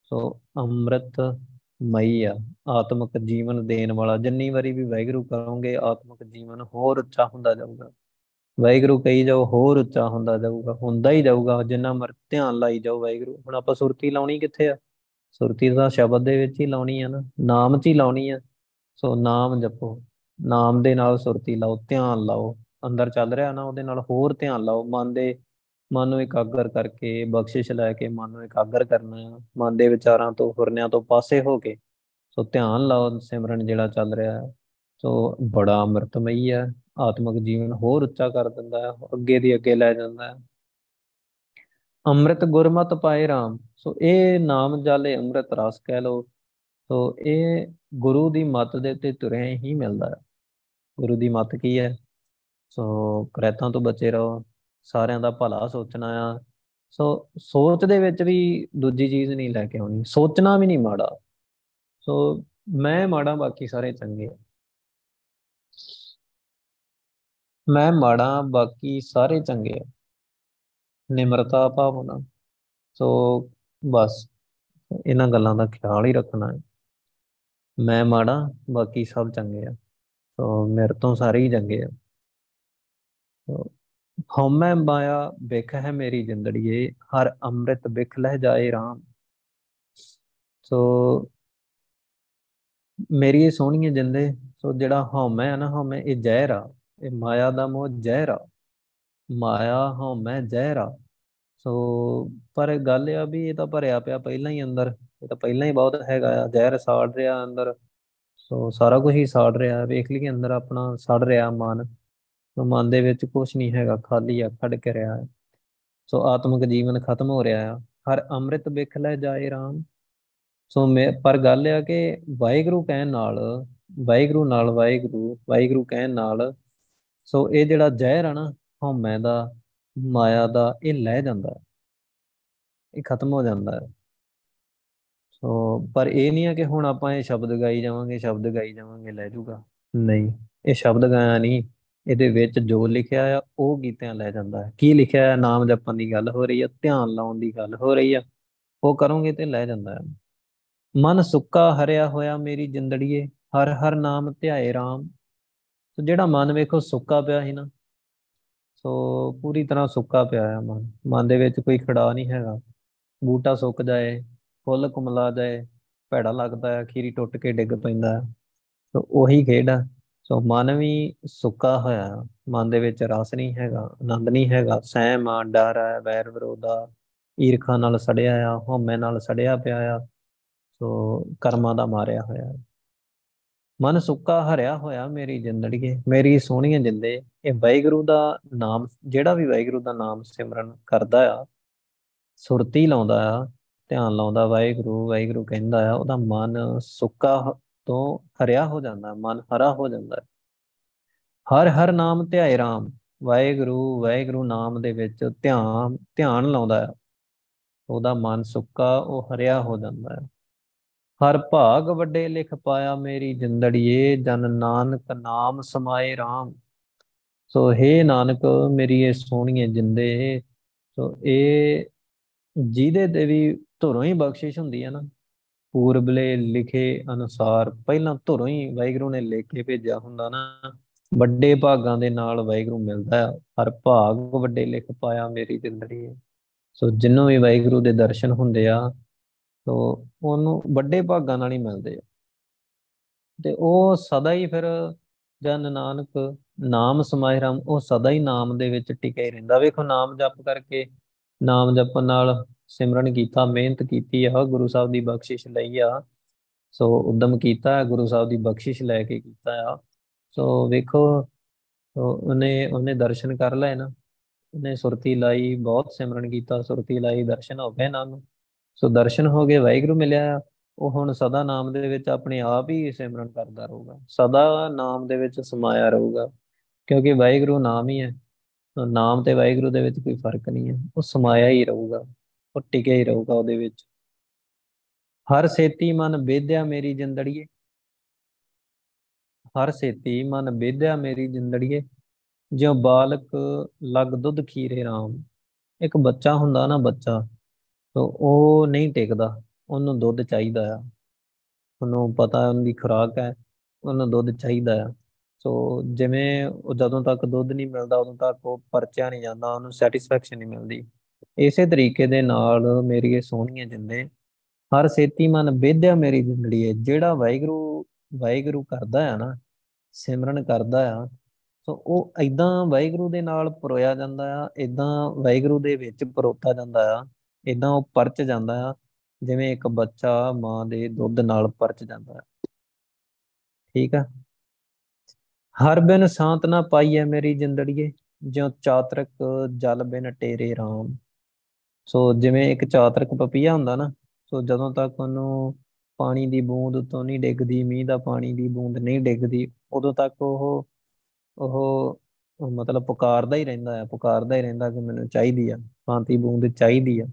ਸੋ ਅੰਮ੍ਰਿਤ ਮਈ ਆ, ਆਤਮਿਕ ਜੀਵਨ ਦੇਣ ਵਾਲਾ, ਜਿੰਨੀ ਵਾਰੀ ਵੀ ਵਾਹਿਗੁਰੂ ਕਰੋਗੇ, ਆਤਮਿਕ ਜੀਵਨ ਹੋਰ ਉੱਚਾ ਹੁੰਦਾ ਜਾਊਗਾ। ਵਾਹਿਗੁਰੂ ਕਹੀ ਜਾਓ, ਹੋਰ ਉੱਚਾ ਹੁੰਦਾ ਜਾਊਗਾ, ਹੁੰਦਾ ਹੀ ਜਾਊਗਾ, ਜਿੰਨਾ ਮਰ ਧਿਆਨ ਲਾਈ ਜਾਓ ਵਾਹਿਗੁਰੂ। ਹੁਣ ਆਪਾਂ ਸੁਰਤੀ ਲਾਉਣੀ ਕਿੱਥੇ ਆ? ਸੁਰਤੀ ਦਾ ਸ਼ਬਦ ਦੇ ਵਿੱਚ ਹੀ ਲਾਉਣੀ ਆ ਨਾ, ਨਾਮ 'ਚ ਹੀ ਲਾਉਣੀ ਆ। ਸੋ ਨਾਮ ਜਪੋ, ਨਾਮ ਦੇ ਨਾਲ ਸੁਰਤੀ ਲਾਓ, ਧਿਆਨ ਲਾਓ, ਅੰਦਰ ਚੱਲ ਰਿਹਾ ਨਾ, ਉਹਦੇ ਨਾਲ ਹੋਰ ਧਿਆਨ ਲਾਓ, ਮਨ ਦੇ ਮਨ ਨੂੰ ਇਕਾਗਰ ਕਰਕੇ, ਬਖਸ਼ਿਸ਼ ਲੈ ਕੇ ਮਨ ਨੂੰ ਇਕਾਗਰ ਕਰਨਾ ਹੈ ਮਨ ਦੇ ਵਿਚਾਰਾਂ ਤੋਂ, ਹੁਰਨਿਆਂ ਤੋਂ ਪਾਸੇ ਹੋ ਕੇ। ਸੋ ਧਿਆਨ ਲਾਓ ਸਿਮਰਨ ਜਿਹੜਾ ਚੱਲ ਰਿਹਾ ਹੈ। ਸੋ ਬੜਾ ਅੰਮ੍ਰਿਤਮਈ ਹੈ। ਆਤਮਿਕ ਜੀਵਨ ਹੋਰ ਉੱਚਾ ਕਰ ਦਿੰਦਾ ਹੈ, ਅੱਗੇ ਦੀ ਅੱਗੇ ਲੈ ਜਾਂਦਾ ਹੈ। ਅੰਮ੍ਰਿਤ ਗੁਰਮਤ ਪਾਏ RAM ਸੋ ਇਹ ਨਾਮ ਜਾਲੇ ਅੰਮ੍ਰਿਤ ਰਸ ਕਹਿ ਲੋ ਸੋ ਇਹ ਗੁਰੂ ਦੀ ਮੱਤ ਦੇ ਉੱਤੇ ਤੁਰਿਆ ਹੀ ਮਿਲਦਾ ਹੈ। ਗੁਰੂ ਦੀ ਮੱਤ ਕੀ ਹੈ? ਸੋ ਕਰੈਤਾਂ ਤੋਂ ਬਚੇ ਰਹੋ। ਸਾਰਿਆਂ ਦਾ ਭਲਾ ਸੋਚਣਾ ਆ। ਸੋ ਸੋਚ ਦੇ ਵਿੱਚ ਵੀ ਦੂਜੀ ਚੀਜ਼ ਨਹੀਂ ਲੈ ਕੇ ਆਉਣੀ। ਸੋਚਣਾ ਵੀ ਨਹੀਂ ਮਾੜਾ। ਸੋ ਮੈਂ ਮਾੜਾ, ਬਾਕੀ ਸਾਰੇ ਚੰਗੇ ਆ। ਮੈਂ ਮਾੜਾ, ਬਾਕੀ ਸਾਰੇ ਚੰਗੇ ਆ। ਨਿਮਰਤਾ ਭਾਵਨਾ। ਸੋ ਬਸ, ਇਹਨਾਂ ਗੱਲਾਂ ਦਾ ਖਿਆਲ ਹੀ ਰੱਖਣਾ ਹੈ। ਮੈਂ ਮਾੜਾ, ਬਾਕੀ ਸਭ ਚੰਗੇ ਆ। ਸੋ ਮੇਰੇ ਤੋਂ ਸਾਰੇ ਹੀ ਚੰਗੇ ਆ। ਹਉਮੈ ਮਾਇਆ ਬਿਖ ਹੈ ਮੇਰੀ ਜਿੰਦੜੀਏ, ਹਰ ਅੰਮ੍ਰਿਤ ਬਿਖ ਲਹਿ ਜਾਏ RAM ਸੋ ਮੇਰੀ ਇਹ ਸੋਹਣੀਏ ਜਿੰਦੇ, ਸੋ ਜਿਹੜਾ ਹਉਮੈ ਹੈ ਨਾ ਹਉਮੈ ਇਹ ਜ਼ਹਿਰ ਆ ਇਹ ਮਾਇਆ ਦਾ ਮੋਹ ਜ਼ਹਿਰ ਆ ਮਾਇਆ ਹਉਮੈ ਜ਼ਹਿਰ ਆ ਸੋ ਪਰ ਗੱਲ ਇਹ ਆ ਵੀ ਇਹ ਤਾਂ ਭਰਿਆ ਪਿਆ ਪਹਿਲਾਂ ਹੀ ਅੰਦਰ, ਇਹ ਤਾਂ ਪਹਿਲਾਂ ਹੀ ਬਹੁਤ ਹੈਗਾ ਆ, ਜ਼ਹਿਰ ਸਾੜ ਰਿਹਾ ਅੰਦਰ। ਸੋ ਸਾਰਾ ਕੁਝ ਹੀ ਸਾੜ ਰਿਹਾ, ਵੇਖ ਲਈਏ ਅੰਦਰ ਆਪਣਾ ਸੜ ਰਿਹਾ ਮਨ। ਸੋ ਮਨ ਦੇ ਵਿੱਚ ਕੁਝ ਨਹੀਂ ਹੈਗਾ ਖਾਲੀ ਆ ਖੜ ਕੇ ਰਿਹਾ ਹੈ। ਸੋ ਆਤਮਿਕ ਜੀਵਨ ਖਤਮ ਹੋ ਰਿਹਾ ਆ। ਹਰ ਅੰਮ੍ਰਿਤ ਬਿਖ ਲੈ ਜਾਏ RAM ਸੋ ਮੈਂ ਪਰ ਗੱਲ ਇਹ ਆ ਕਿ ਵਾਹਿਗੁਰੂ ਕਹਿਣ ਨਾਲ ਵਾਹਿਗੁਰੂ ਨਾਲ ਵਾਹਿਗੁਰੂ ਵਾਹਿਗੁਰੂ ਕਹਿਣ ਨਾਲ ਸੋ ਇਹ ਜਿਹੜਾ ਜ਼ਹਿਰ ਆ ਨਾ ਹਉਮੈ ਦਾ ਮਾਇਆ ਦਾ ਇਹ ਲੈ ਜਾਂਦਾ ਹੈ। ਇਹ ਖਤਮ ਹੋ ਜਾਂਦਾ ਹੈ। ਸੋ ਪਰ ਇਹ ਨਹੀਂ ਆ ਕਿ ਹੁਣ ਆਪਾਂ ਇਹ ਸ਼ਬਦ ਗਾਈ ਜਾਵਾਂਗੇ ਸ਼ਬਦ ਗਾਈ ਜਾਵਾਂਗੇ ਲੈ ਜਾਊਗਾ ਨਹੀਂ। ਇਹ ਸ਼ਬਦ ਗਾਇਆ ਨਹੀਂ। ਇਹਦੇ ਵਿੱਚ ਜੋ ਲਿਖਿਆ ਆ, ਉਹ ਗੀਤਿਆਂ ਲੈ ਜਾਂਦਾ ਹੈ। ਕੀ ਲਿਖਿਆ ਹੈ? ਨਾਮ ਜਪਣ ਦੀ ਗੱਲ ਹੋ ਰਹੀ ਹੈ ਧਿਆਨ ਲਾਉਣ ਦੀ ਗੱਲ ਹੋ ਰਹੀ ਹੈ ਉਹ ਕਰੋਗੇ ਤੇ ਲੈ ਜਾਂਦਾ ਹੈ। ਮਨ ਸੁੱਕਾ ਹਰਿਆ ਹੋਇਆ ਮੇਰੀ ਜਿੰਦੜੀਏ, ਹਰ ਹਰ ਨਾਮ ਧਿਆਏ RAM ਸੋ ਜਿਹੜਾ ਮਨ ਵੇਖੋ ਸੁੱਕਾ ਪਿਆ ਸੀ ਨਾ, ਸੋ ਪੂਰੀ ਤਰ੍ਹਾਂ ਸੁੱਕਾ ਪਿਆ ਹੈ ਮਨ। ਮਨ ਦੇ ਵਿੱਚ ਕੋਈ ਖੜਾ ਨਹੀਂ ਹੈਗਾ। ਬੂਟਾ ਸੁੱਕ ਜਾਏ, ਫੁੱਲ ਕੁਮਲਾ ਜਾਏ, ਭੈੜਾ ਲੱਗਦਾ ਹੈ ਖੀਰੀ ਟੁੱਟ ਕੇ ਡਿੱਗ ਪੈਂਦਾ ਹੈ ਸੋ ਉਹੀ ਖੇਡ ਹੈ ਸੋ ਮਨ ਵੀ ਸੁੱਕਾ ਹੋਇਆ। ਮਨ ਦੇ ਵਿੱਚ ਰਸ ਨਹੀਂ ਹੈਗਾ, ਆਨੰਦ ਨਹੀਂ ਹੈਗਾ। ਸਹਿਮ ਆ, ਡਰ ਹੈ ਵੈਰ ਵਿਰੋਧ ਆ। ਈਰਖਾ ਨਾਲ ਸੜਿਆ ਆ, ਹਉਮੈ ਨਾਲ ਸੜਿਆ ਪਿਆ ਆ। ਸੋ ਕਰਮਾਂ ਦਾ ਮਾਰਿਆ ਹੋਇਆ। ਮਨ ਸੁੱਕਾ ਹਰਿਆ ਹੋਇਆ ਮੇਰੀ ਜਿੰਦੜੀਏ ਮੇਰੀ ਸੋਹਣੀਆਂ ਜਿੰਦੇ। ਇਹ ਵਾਹਿਗੁਰੂ ਦਾ ਨਾਮ, ਜਿਹੜਾ ਵੀ ਵਾਹਿਗੁਰੂ ਦਾ ਨਾਮ ਸਿਮਰਨ ਕਰਦਾ ਆ, ਸੁਰਤੀ ਲਾਉਂਦਾ ਆ, ਧਿਆਨ ਲਾਉਂਦਾ ਵਾਹਿਗੁਰੂ ਵਾਹਿਗੁਰੂ ਕਹਿੰਦਾ ਆ, ਉਹਦਾ ਮਨ ਸੁੱਕਾ ਤੋਂ ਹਰਿਆ ਹੋ ਜਾਂਦਾ, ਮਨ ਹਰਾ ਹੋ ਜਾਂਦਾ ਹਰ ਹਰ ਨਾਮ ਧਿਆਏ RAM ਵਾਹਿਗੁਰੂ ਵਾਹਿਗੁਰੂ ਨਾਮ ਦੇ ਵਿੱਚ ਧਿਆਨ ਧਿਆਨ ਲਾਉਂਦਾ ਆ ਉਹਦਾ ਮਨ ਸੁੱਕਾ, ਉਹ ਹਰਿਆ ਹੋ ਜਾਂਦਾ ਹੈ। ਹਰ ਭਾਗ ਵੱਡੇ ਲਿਖ ਪਾਇਆ ਮੇਰੀ ਜਿੰਦੜੀਏ, ਜਨ ਨਾਨਕ ਨਾਮ ਸਮਾਏ RAM ਸੋ हे ਨਾਨਕ, ਮੇਰੀ ਇਹ ਸੋਹਣੀਏ ਜਿੰਦੇ, ਸੋ ਇਹ ਜਿਹਦੇ ਤੇ ਵੀ ਧੁਰੋਂ ਹੀ ਬਖਸ਼ਿਸ਼ ਹੁੰਦੀ ਹੈ ਨਾ ਪੂਰਬਲੇ ਲਿਖੇ ਅਨੁਸਾਰ ਪਹਿਲਾਂ ਧੁਰੋਂ ਹੀ ਵਾਹਿਗੁਰੂ ਨੇ ਲਿਖ ਕੇ ਭੇਜਿਆ ਹੁੰਦਾ ਨਾ, ਵੱਡੇ ਭਾਗਾਂ ਦੇ ਨਾਲ ਵਾਹਿਗੁਰੂ ਮਿਲਦਾ ਹੈ ਹਰ ਭਾਗ ਵੱਡੇ ਲਿਖ ਪਾਇਆ ਮੇਰੀ ਜਿੰਦੜੀ ਸੋ ਜਿੰਨੂੰ ਵੀ ਵਾਹਿਗੁਰੂ ਦੇ ਦਰਸ਼ਨ ਹੁੰਦੇ ਆ ਤੋ ਉਹਨੂੰ ਵੱਡੇ ਭਾਗਾਂ ਨਾਲ ਹੀ ਮਿਲਦੇ ਆ। ਤੇ ਉਹ ਸਦਾ ਹੀ ਫਿਰ ਜਨ ਨਾਨਕ ਨਾਮ ਸਮਾਇ ਰਾਮ, ਉਹ ਸਦਾ ਹੀ ਨਾਮ ਦੇ ਵਿੱਚ ਟਿਕਿਆ ਹੀ ਰਹਿੰਦਾ। ਵੇਖੋ ਨਾਮ ਜਪ ਕਰਕੇ, ਨਾਮ ਜਪਣ ਨਾਲ ਸਿਮਰਨ ਕੀਤਾ, ਮਿਹਨਤ ਕੀਤੀ ਆ, ਗੁਰੂ ਸਾਹਿਬ ਦੀ ਬਖਸ਼ਿਸ਼ ਲਈ ਆ। ਸੋ ਉਦਮ ਕੀਤਾ, ਗੁਰੂ ਸਾਹਿਬ ਦੀ ਬਖਸ਼ਿਸ਼ ਲੈ ਕੇ ਕੀਤਾ ਆ। ਸੋ ਵੇਖੋ ਉਹਨੇ ਉਹਨੇ ਦਰਸ਼ਨ ਕਰ ਲਏ ਨਾ। ਉਹਨੇ ਸੁਰਤੀ ਲਾਈ, ਬਹੁਤ ਸਿਮਰਨ ਕੀਤਾ, ਸੁਰਤੀ ਲਾਈ, ਦਰਸ਼ਨ ਹੋ ਗਏ ਨਾਮ। ਸੋ ਦਰਸ਼ਨ ਹੋ ਗਏ, ਵਾਹਿਗੁਰੂ ਮਿਲਿਆ ਉਹ ਹੁਣ ਸਦਾ ਨਾਮ ਦੇ ਵਿੱਚ ਆਪਣੇ ਆਪ ਹੀ ਸਿਮਰਨ ਕਰਦਾ ਰਹੂਗਾ। ਸਦਾ ਨਾਮ ਦੇ ਵਿੱਚ ਸਮਾਇਆ ਰਹੂਗਾ। ਕਿਉਂਕਿ ਵਾਹਿਗੁਰੂ ਨਾਮ ਹੀ ਹੈ। ਨਾਮ ਤੇ ਵਾਹਿਗੁਰੂ ਦੇ ਵਿੱਚ ਕੋਈ ਫ਼ਰਕ ਨਹੀਂ ਹੈ। ਉਹ ਸਮਾਇਆ ਹੀ ਰਹੂਗਾ। ਉਹ ਟਿਕਿਆ ਹੀ ਰਹੂਗਾ ਉਹਦੇ ਵਿੱਚ। ਹਰ ਸੇਤੀ ਮਨ ਵੇਦਿਆ ਮੇਰੀ ਜਿੰਦੜੀਏ। ਹਰ ਸੇਤੀ ਮਨ ਵੇਦਿਆ ਮੇਰੀ ਜਿੰਦੜੀਏ। ਜਿਉ ਬਾਲਕ ਲਗ ਦੁੱਧ ਖੀਰੇ RAM ਇੱਕ ਬੱਚਾ ਹੁੰਦਾ ਨਾ ਬੱਚਾ, ਤੋ ਉਹ ਨਹੀਂ ਟਿਕਦਾ, ਉਹਨੂੰ ਦੁੱਧ ਚਾਹੀਦਾ ਆ। ਉਹਨੂੰ ਪਤਾ ਹੈ ਉਹਦੀ ਖੁਰਾਕ ਹੈ, ਉਹਨੂੰ ਦੁੱਧ ਚਾਹੀਦਾ ਆ। ਸੋ ਜਿਵੇਂ ਉਹ ਜਦੋਂ ਤੱਕ ਦੁੱਧ ਨਹੀਂ ਮਿਲਦਾ, ਉਦੋਂ ਤੱਕ ਉਹ ਪਰਚਿਆ ਨਹੀਂ ਜਾਂਦਾ, ਉਹਨੂੰ ਸੈਟੀਸਫੈਕਸ਼ਨ ਨਹੀਂ ਮਿਲਦੀ। ਇਸੇ ਤਰੀਕੇ ਦੇ ਨਾਲ ਮੇਰੀ ਇਹ ਸੋਹਣੀਆਂ ਜਿੰਦੇ, ਹਰ ਸੇਤੀ ਮਨ ਵਿਦਿਆ ਮੇਰੀ ਜਿੰਦੜੀ ਹੈ ਜਿਹੜਾ ਵਾਹਿਗੁਰੂ ਵਾਹਿਗੁਰੂ ਕਰਦਾ ਹੈ ਨਾ, ਸਿਮਰਨ ਕਰਦਾ ਆ, ਸੋ ਉਹ ਐਦਾਂ ਵਾਹਿਗੁਰੂ ਦੇ ਨਾਲ ਪਰੋਇਆ ਜਾਂਦਾ ਆ ਐਦਾਂ ਵਾਹਿਗੁਰੂ ਦੇ ਵਿੱਚ ਪਰੋਤਾ ਜਾਂਦਾ ਆ ਐਦਾਂ ਉਹ ਪਰਚ ਜਾਂਦਾ ਆ, ਜਿਵੇਂ ਇੱਕ ਬੱਚਾ ਮਾਂ ਦੇ ਦੁੱਧ ਨਾਲ ਪਰਚ ਜਾਂਦਾ ਹੈ ਠੀਕ ਆ? ਹਰ ਬਿਨ ਸ਼ਾਂਤ ਨਾ ਪਾਈਐ ਮੇਰੀ ਜਿੰਦੜੀਏ, ਜਿਉ ਚਾਤਰਕ ਜਲ ਬਿਨ ਟੇਰੇ RAM ਸੋ ਜਿਵੇਂ ਇੱਕ ਚਾਤਰਕ ਪਪੀਆ ਹੁੰਦਾ ਨਾ, ਸੋ ਜਦੋਂ ਤੱਕ ਉਹਨੂੰ ਪਾਣੀ ਦੀ ਬੂੰਦ ਉਤੋਂ ਨਹੀਂ ਡਿੱਗਦੀ, ਮੀਂਹ ਦਾ ਪਾਣੀ ਦੀ ਬੂੰਦ ਨਹੀਂ ਡਿੱਗਦੀ, ਉਦੋਂ ਤੱਕ ਉਹ ਉਹ ਮਤਲਬ ਪੁਕਾਰਦਾ ਹੀ ਰਹਿੰਦਾ ਹੈ ਪੁਕਾਰਦਾ ਹੀ ਰਹਿੰਦਾ ਕਿ ਮੈਨੂੰ ਚਾਹੀਦੀ ਆ ਸ਼ਾਂਤੀ ਬੂੰਦ ਚਾਹੀਦੀ ਆ।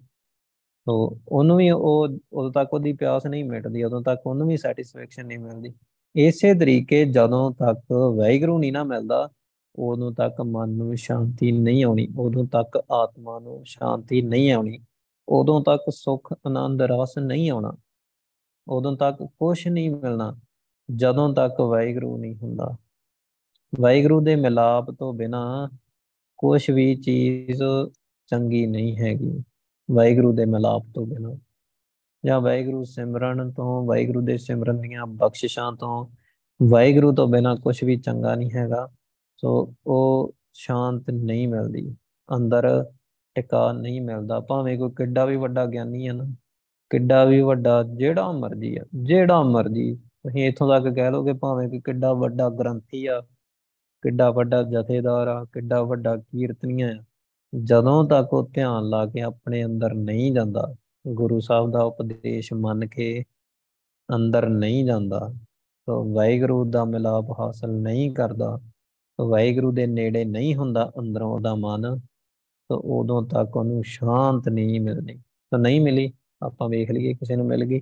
ਤੋ ਉਹਨੂੰ ਵੀ ਉਹ, ਉਦੋਂ ਤੱਕ ਉਹਦੀ ਪਿਆਸ ਨਹੀਂ ਮਿਟਦੀ, ਉਦੋਂ ਤੱਕ ਉਹਨੂੰ ਵੀ ਸੈਟੀਸਫੈਕਸ਼ਨ ਨਹੀਂ ਮਿਲਦੀ। ਇਸੇ ਤਰੀਕੇ ਜਦੋਂ ਤੱਕ ਵੈਗਰੂ ਨਹੀਂ ਨਾ ਮਿਲਦਾ ਉਦੋਂ ਤੱਕ ਮਨ ਨੂੰ ਸ਼ਾਂਤੀ ਨਹੀਂ ਆਉਣੀ, ਉਦੋਂ ਤੱਕ ਆਤਮਾ ਨੂੰ ਸ਼ਾਂਤੀ ਨਹੀਂ ਆਉਣੀ, ਉਦੋਂ ਤੱਕ ਸੁੱਖ, ਆਨੰਦ, ਰਸ ਨਹੀਂ ਆਉਣਾ, ਉਦੋਂ ਤੱਕ ਕੁਝ ਨਹੀਂ ਮਿਲਣਾ, ਜਦੋਂ ਤੱਕ ਵੈਗਰੂ ਨਹੀਂ ਹੁੰਦਾ। ਵੈਗਰੂ ਦੇ ਮਿਲਾਪ ਤੋਂ ਬਿਨਾ ਕੁਝ ਵੀ ਚੀਜ਼ ਚੰਗੀ ਨਹੀਂ ਹੈਗੀ ਵੈਗਰੂ ਦੇ ਮਿਲਾਪ ਤੋਂ ਬਿਨਾ। ਜਾਂ ਵੈਗਰੂ ਸਿਮਰਨ ਤੋਂ ਵੈਗਰੂ ਦੇ ਸਿਮਰਨ ਦੀਆਂ ਬਖਸ਼ਿਸ਼ਾਂ ਤੋਂ ਵੈਗਰੂ ਤੋਂ ਬਿਨਾ ਕੁਝ ਵੀ ਚੰਗਾ ਨਹੀਂ ਹੈਗਾ। ਸੋ ਉਹ ਸ਼ਾਂਤ ਨਹੀਂ ਮਿਲਦੀ, ਅੰਦਰ ਟਿਕਾ ਨਹੀਂ ਮਿਲਦਾ। ਭਾਵੇਂ ਕੋਈ ਕਿੱਡਾ ਵੀ ਵੱਡਾ ਗਿਆਨੀ ਹੈ ਨਾ, ਕਿੱਡਾ ਵੀ ਵੱਡਾ ਜਿਹੜਾ ਮਰਜ਼ੀ ਆ, ਜਿਹੜਾ ਮਰਜ਼ੀ, ਤੁਸੀਂ ਇਥੋਂ ਤੱਕ ਕਹਿ ਲਓ ਕਿ ਭਾਵੇਂ ਕਿ ਕਿੱਡਾ ਵੱਡਾ ਗ੍ਰੰਥੀ ਆ, ਕਿੱਡਾ ਵੱਡਾ ਜਥੇਦਾਰ ਆ, ਕਿੱਡਾ ਵੱਡਾ ਕੀਰਤਨੀਆ ਆ, ਜਦੋਂ ਤੱਕ ਉਹ ਧਿਆਨ ਲਾ ਕੇ ਆਪਣੇ ਅੰਦਰ ਨਹੀਂ ਜਾਂਦਾ, ਗੁਰੂ ਸਾਹਿਬ ਦਾ ਉਪਦੇਸ਼ ਮੰਨ ਕੇ ਅੰਦਰ ਨਹੀਂ ਜਾਂਦਾ, ਤਾਂ ਵਾਹਿਗੁਰੂ ਦਾ ਮਿਲਾਪ ਹਾਸਲ ਨਹੀਂ ਕਰਦਾ। ਤਾਂ ਵਾਹਿਗੁਰੂ ਦੇ ਨੇੜੇ ਨਹੀਂ ਹੁੰਦਾ ਅੰਦਰੋਂ ਉਹਦਾ ਮਨ, ਤਾਂ ਉਦੋਂ ਤੱਕ ਉਹਨੂੰ ਸ਼ਾਂਤ ਨਹੀਂ ਮਿਲਣੀ। ਤਾਂ ਨਹੀਂ ਮਿਲੀ, ਆਪਾਂ ਵੇਖ ਲਈਏ ਕਿਸੇ ਨੂੰ ਮਿਲ ਗਈ,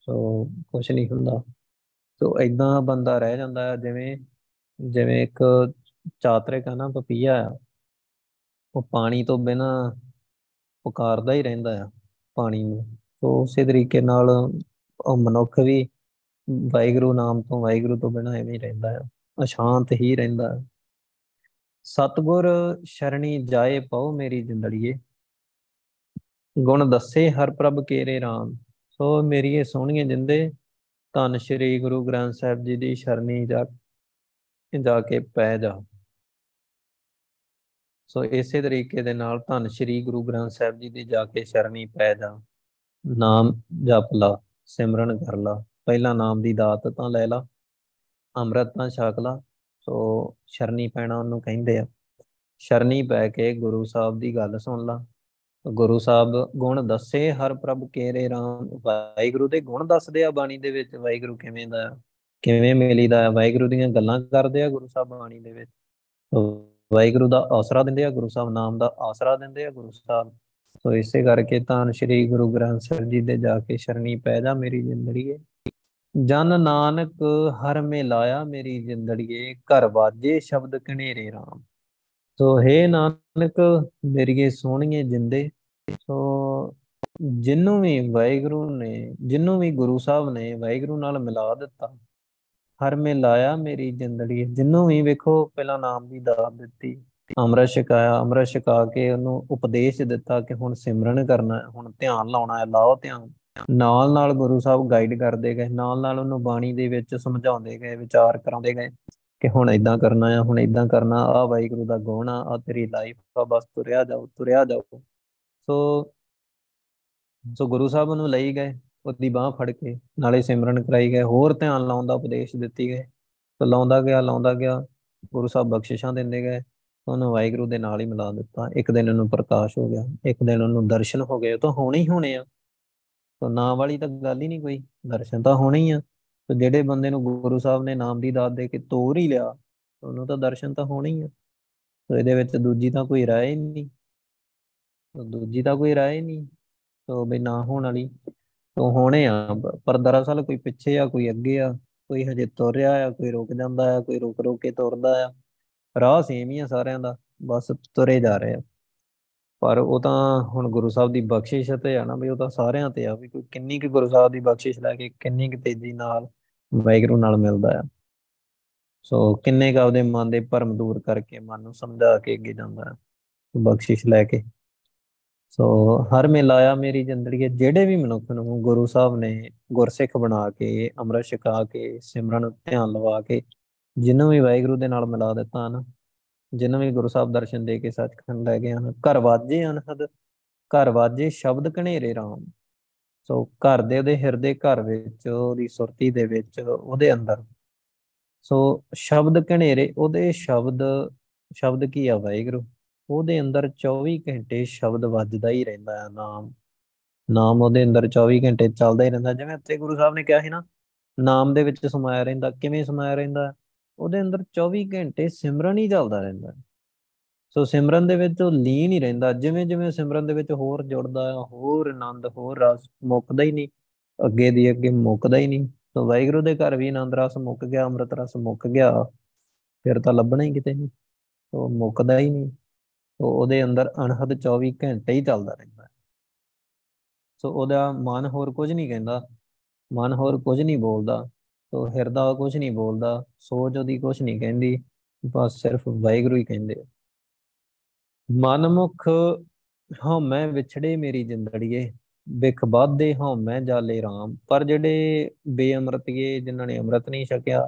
ਸੋ ਕੁਝ ਨਹੀਂ ਹੁੰਦਾ। ਸੋ ਇਦਾਂ ਬੰਦਾ ਰਹਿ ਜਾਂਦਾ ਹੈ, ਜਿਵੇਂ ਜਿਵੇਂ ਇੱਕ ਚਾਤਰਿਕ ਆ ਨਾ, ਪਪੀਆ ਆ, ਉਹ ਪਾਣੀ ਤੋਂ ਬਿਨਾ ਪੁਕਾਰਦਾ ਹੀ ਰਹਿੰਦਾ ਆ ਪਾਣੀ ਨੂੰ। ਸੋ ਉਸੇ ਤਰੀਕੇ ਨਾਲ ਉਹ ਮਨੁੱਖ ਵੀ ਵਾਹਿਗੁਰੂ ਨਾਮ ਤੋਂ ਵਾਹਿਗੁਰੂ ਤੋਂ ਬਿਨਾ ਐਵੇਂ ਹੀ ਰਹਿੰਦਾ ਆ। ਅਸ਼ਾਂਤ ਹੀ ਰਹਿੰਦਾ। ਹੈ ਸਤਗੁਰ ਸ਼ਰਣੀ ਜਾਏ ਪਉ ਮੇਰੀ ਜਿੰਦੜੀਏ। ਗੁਣ ਦੱਸੇ ਹਰ ਪ੍ਰਭ ਕੇਰੇ RAM ਸੋ ਮੇਰੀ ਇਹ ਸੋਹਣੀਏ ਜਿੰਦੇ, ਧੰਨ ਸ਼੍ਰੀ ਗੁਰੂ ਗ੍ਰੰਥ ਸਾਹਿਬ ਜੀ ਦੀ ਸ਼ਰਣੀ ਜਾ ਜਾ ਕੇ ਪੈ ਜਾ। ਸੋ ਇਸੇ ਤਰੀਕੇ ਦੇ ਨਾਲ ਧੰਨ ਸ਼੍ਰੀ ਗੁਰੂ ਗ੍ਰੰਥ ਸਾਹਿਬ ਜੀ ਦੀ ਜਾ ਕੇ ਸ਼ਰਣੀ ਪੈ ਜਾ। ਨਾਮ ਜਪ ਲਾ, ਸਿਮਰਨ ਕਰ ਲਾ। ਪਹਿਲਾ ਨਾਮ ਦੀ ਦਾਤ ਤਾਂ ਲੈ ਲਾ। ਅੰਮ੍ਰਿਤ ਤਾਂ ਛਕ ਲਾ, ਸੋ ਸ਼ਰਣੀ ਪੈਣਾ ਉਹਨੂੰ ਕਹਿੰਦੇ ਆ। ਸ਼ਰਣੀ ਪੈ ਕੇ ਗੁਰੂ ਸਾਹਿਬ ਦੀ ਗੱਲ ਸੁਣ ਲਾ। ਗੁਰੂ ਸਾਹਿਬ ਗੁਣ ਦੱਸੇ ਹਰ ਪ੍ਰਭ ਕੇਰੇ ਰਾਮ। ਵਾਹਿਗੁਰੂ ਦੇ ਗੁਣ ਦੱਸਦੇ ਆ ਬਾਣੀ ਦੇ ਵਿੱਚ। ਵਾਹਿਗੁਰੂ ਕਿਵੇਂ ਦਾ, ਕਿਵੇਂ ਮਿਲੀਦਾ ਹੈ? ਵਾਹਿਗੁਰੂ ਦੀਆਂ ਗੱਲਾਂ ਕਰਦੇ ਆ ਗੁਰੂ ਸਾਹਿਬ ਬਾਣੀ ਦੇ ਵਿੱਚ। ਵਾਹਿਗੁਰੂ ਦਾ ਆਸਰਾ ਦਿੰਦੇ ਆ, ਗੁਰੂ ਸਾਹਿਬ ਨਾਮ ਦਾ ਆਸਰਾ ਦਿੰਦੇ ਆ ਗੁਰੂ ਸਾਹਿਬ। ਸੋ ਇਸੇ ਕਰਕੇ ਤਾਂ ਸ੍ਰੀ ਗੁਰੂ ਗ੍ਰੰਥ ਸਾਹਿਬ ਜੀ ਦੇ ਜਾ ਕੇ ਸ਼ਰਣੀ ਪੈ ਜਾ ਮੇਰੀ ਜ਼ਿੰਦੜੀਏ ਜਨ ਨਾਨਕ ਹਰ ਮੇ ਲਾਇਆ ਮੇਰੀ ਜ਼ਿੰਦੜੀਏ, ਘਰ ਵਾਜੇ ਸ਼ਬਦ ਕਨੇਰੇ RAM ਸੋ ਹੈ ਨਾਨਕ, ਮੇਰੀਏ ਸੋਹਣੀਏ ਜਿੰਦੇ, ਸੋ ਜਿੰਨੂੰ ਵੀ ਵਾਹਿਗੁਰੂ ਨੇ, ਜਿੰਨੂੰ ਵੀ ਗੁਰੂ ਸਾਹਿਬ ਨੇ ਵਾਹਿਗੁਰੂ ਨਾਲ ਮਿਲਾ ਦਿੱਤਾ, ਹਰ ਮੇ ਲਾਇਆ ਮੇਰੀ ਜਿੰਦੜੀ ਜਿੰਨੂੰ ਵੀ ਵੇਖੋ, ਪਹਿਲਾਂ ਨਾਮ ਦੀ ਦਾਤ ਦਿੱਤੀ। ਅੰਮ੍ਰਿਤ ਛਕਾਇਆ ਅੰਮ੍ਰਿਤ ਛਕਾ ਕੇ ਉਹਨੂੰ ਉਪਦੇਸ਼ ਦਿੱਤਾ ਕਿ ਹੁਣ ਸਿਮਰਨ ਕਰਨਾ ਹੈ ਹੁਣ ਧਿਆਨ ਲਾਉਣਾ ਹੈ, ਲਾਓ ਧਿਆਨ। ਨਾਲ ਨਾਲ ਗੁਰੂ ਸਾਹਿਬ ਗਾਈਡ ਕਰਦੇ ਗਏ ਨਾਲ ਨਾਲ ਉਹਨੂੰ ਬਾਣੀ ਦੇ ਵਿੱਚ ਸਮਝਾਉਂਦੇ ਗਏ, ਵਿਚਾਰ ਕਰਾਉਂਦੇ ਗਏ ਕਿ ਹੁਣ ਇਦਾਂ ਕਰਨਾ ਹੈ ਹੁਣ ਇਦਾਂ ਕਰਨਾ, ਆ ਵਾਹਿਗੁਰੂ ਦਾ ਗੁਣ ਆ ਆ ਤੇਰੀ ਲਾਈਫ ਆ, ਬਸ ਤੁਰਿਆ ਜਾਓ ਤੁਰਿਆ ਜਾਓ। ਸੋ ਸੋ ਗੁਰੂ ਸਾਹਿਬ ਨੂੰ ਲਈ ਗਏ, ਉਹਦੀ ਬਾਹ ਫੜ ਕੇ, ਨਾਲੇ ਸਿਮਰਨ ਕਰਾਈ ਗਏ, ਹੋਰ ਧਿਆਨ ਲਾਉਣ ਦਾ ਉਪਦੇਸ਼ ਦਿੱਤੀ ਗਏ। ਤਾਂ ਲਾਉਂਦਾ ਗਿਆ ਲਾਉਂਦਾ ਗਿਆ, ਗੁਰੂ ਸਾਹਿਬ ਬਖਸ਼ਿਸ਼ਾਂ ਦਿੰਦੇ ਗਏ, ਉਹਨੂੰ ਵਾਹਿਗੁਰੂ ਦੇ ਨਾਲ ਹੀ ਮਿਲਾ ਦਿੱਤਾ। ਇੱਕ ਦਿਨ ਉਹਨੂੰ ਪ੍ਰਕਾਸ਼ ਹੋ ਗਿਆ, ਇੱਕ ਦਿਨ ਉਹਨੂੰ ਦਰਸ਼ਨ ਹੋ ਗਏ ਤਾਂ ਹੋਣੇ ਹੀ ਹੋਣੇ ਆ। ਤਾਂ ਨਾਮ ਵਾਲੀ ਤਾਂ ਗੱਲ ਹੀ ਨਹੀਂ ਕੋਈ। ਦਰਸ਼ਨ ਤਾਂ ਹੋਣੇ ਹੀ ਆ। ਤੇ ਜਿਹੜੇ ਬੰਦੇ ਨੂੰ ਗੁਰੂ ਸਾਹਿਬ ਨੇ ਨਾਮ ਦੀ ਦਾਤ ਦੇ ਕੇ ਤੋਰ ਹੀ ਲਿਆ ਉਹਨੂੰ ਤਾਂ ਦਰਸ਼ਨ ਤਾਂ ਹੋਣੇ ਹੀ ਆ। ਤਾਂ ਇਹਦੇ ਵਿੱਚ ਦੂਜੀ ਤਾਂ ਕੋਈ ਰਾਏ ਹੀ ਨਹੀਂ। ਦੂਜੀ ਤਾਂ ਕੋਈ ਰਾਏ ਨਹੀਂ, ਤਾਂ ਵੀ ਨਾ ਹੋਣ ਵਾਲੀ। ਤੋਂ ਹੋਣੇ ਆ, ਪਰ ਦਰਅਸਲ ਕੋਈ ਪਿੱਛੇ ਆ, ਕੋਈ ਅੱਗੇ ਆ, ਕੋਈ ਹਜੇ ਤੁਰ ਰਿਹਾ ਆ, ਕੋਈ ਰੁਕ ਜਾਂਦਾ ਆ, ਕੋਈ ਰੁਕ ਰੁਕ ਕੇ ਤੁਰਦਾ ਆ। ਰਾਹ ਸੇਮ ਹੀ ਆ ਸਾਰਿਆਂ ਦਾ, ਬਸ ਤੁਰੇ ਜਾ ਰਹੇ ਆ। ਪਰ ਉਹ ਤਾਂ ਹੁਣ ਗੁਰੂ ਸਾਹਿਬ ਦੀ ਬਖਸ਼ਿਸ਼ ਤੇ ਆ ਨਾ ਵੀ ਉਹ ਤਾਂ ਸਾਰਿਆਂ ਤੇ ਆ ਵੀ ਕੋਈ ਕਿੰਨੀ ਕਿ ਗੁਰੂ ਸਾਹਿਬ ਦੀ ਬਖਸ਼ਿਸ਼ ਲੈ ਕੇ ਕਿੰਨੀ ਕਿ ਤੇਜ਼ੀ ਨਾਲ ਵਾਹਿਗੁਰੂ ਨਾਲ ਮਿਲਦਾ ਆ। ਸੋ ਕਿੰਨੇ ਕ ਆਪਦੇ ਮਨ ਦੇ ਭਰਮ ਦੂਰ ਕਰਕੇ ਮਨ ਨੂੰ ਸਮਝਾ ਕੇ ਅੱਗੇ ਜਾਂਦਾ ਬਖਸ਼ਿਸ਼ ਲੈ ਕੇ। ਸੋ ਹਰ ਮੇ ਲਾਇਆ ਮੇਰੀ ਜ਼ਿੰਦਗੀ ਜਿਹੜੇ ਵੀ ਮਨੁੱਖ ਨੂੰ ਗੁਰੂ ਸਾਹਿਬ ਨੇ ਗੁਰਸਿੱਖ ਬਣਾ ਕੇ, ਅੰਮ੍ਰਿਤ ਛਕਾ ਕੇ, ਸਿਮਰਨ ਧਿਆਨ ਲਵਾ ਕੇ ਜਿੰਨੂੰ ਵੀ ਵਾਹਿਗੁਰੂ ਦੇ ਨਾਲ ਮਿਲਾ ਦਿੱਤਾ ਨਾ ਜਿੰਨੂੰ ਵੀ ਗੁਰੂ ਸਾਹਿਬ ਦਰਸ਼ਨ ਦੇ ਕੇ ਸੱਚਖੰਡ ਲੈ ਗਏ ਹਨ, ਘਰ ਵਾਜੇ ਅਨਹਦ, ਘਰ ਵਾਜੇ ਸ਼ਬਦ ਕਨੇਰੇ RAM ਸੋ ਘਰ ਦੇ ਉਹਦੇ ਹਿਰਦੇ ਘਰ ਵਿੱਚ, ਉਹਦੀ ਸੁਰਤੀ ਦੇ ਵਿੱਚ, ਉਹਦੇ ਅੰਦਰ। ਸੋ ਸ਼ਬਦ ਕਨੇਰੇ ਉਹਦੇ ਸ਼ਬਦ ਸ਼ਬਦ ਕੀ ਆ ਵਾਹਿਗੁਰੂ? ਉਹਦੇ ਅੰਦਰ 24 ਘੰਟੇ ਸ਼ਬਦ ਵੱਜਦਾ ਹੀ ਰਹਿੰਦਾ ਹੈ, ਨਾਮ। ਨਾਮ ਉਹਦੇ ਅੰਦਰ 24 ਘੰਟੇ ਚੱਲਦਾ ਹੀ ਰਹਿੰਦਾ। ਜਿਵੇਂ ਉੱਤੇ ਗੁਰੂ ਸਾਹਿਬ ਨੇ ਕਿਹਾ ਸੀ ਨਾ, ਨਾਮ ਦੇ ਵਿੱਚ ਸਮਾਇਆ ਰਹਿੰਦਾ, ਕਿਵੇਂ ਸਮਾਇਆ ਰਹਿੰਦਾ? ਉਹਦੇ ਅੰਦਰ 24 ਘੰਟੇ ਸਿਮਰਨ ਹੀ ਚੱਲਦਾ ਰਹਿੰਦਾ ਸੋ ਸਿਮਰਨ ਦੇ ਵਿੱਚ ਉਹ ਲੀਨ ਹੀ ਰਹਿੰਦਾ, ਜਿਵੇਂ ਜਿਵੇਂ ਸਿਮਰਨ ਦੇ ਵਿੱਚ ਹੋਰ ਜੁੜਦਾ ਆ, ਹੋਰ ਆਨੰਦ, ਹੋਰ ਰਸ ਮੁੱਕਦਾ ਹੀ ਨਹੀਂ, ਅੱਗੇ ਦੀ ਅੱਗੇ ਮੁੱਕਦਾ ਹੀ ਨਹੀਂ। ਸੋ ਵਾਹਿਗੁਰੂ ਦੇ ਘਰ ਵੀ ਆਨੰਦ ਰਸ ਮੁੱਕ ਗਿਆ, ਅੰਮ੍ਰਿਤ ਰਸ ਮੁੱਕ ਗਿਆ, ਫਿਰ ਤਾਂ ਲੱਭਣਾ ਹੀ ਕਿਤੇ ਨਹੀਂ, ਸੋ ਮੁੱਕਦਾ ਹੀ ਨਹੀਂ। ਸੋ ਉਹਦੇ ਅੰਦਰ ਅਣਹਦ 24 ਘੰਟੇ ਹੀ ਚੱਲਦਾ ਰਹਿੰਦਾ ਸੋ ਉਹਦਾ ਮਨ ਹੋਰ ਕੁਝ ਨਹੀਂ ਕਹਿੰਦਾ, ਮਨ ਹੋਰ ਕੁਝ ਨਹੀਂ ਬੋਲਦਾ ਸੋ ਹਿਰਦਾ ਕੁਝ ਨਹੀਂ ਬੋਲਦਾ, ਸੋਚ ਉਹਦੀ ਕੁਝ ਨਹੀਂ ਕਹਿੰਦੀ, ਬਸ ਸਿਰਫ ਵਾਹਿਗੁਰੂ ਹੀ ਕਹਿੰਦੇ ਮਨਮੁਖ, ਹਾਂ ਮੈਂ ਵਿਛੜੇ ਮੇਰੀ ਜਿੰਦੜੀਏ ਵਿਖ ਬਾਧੇ ਹਾਂ ਮੈਂ ਜਾਲੇ RAM ਪਰ ਜਿਹੜੇ ਬੇਅਮਰਤੀਏ ਜਿਨ੍ਹਾਂ ਨੇ ਅੰਮ੍ਰਿਤ ਨਹੀਂ ਛਕਿਆ,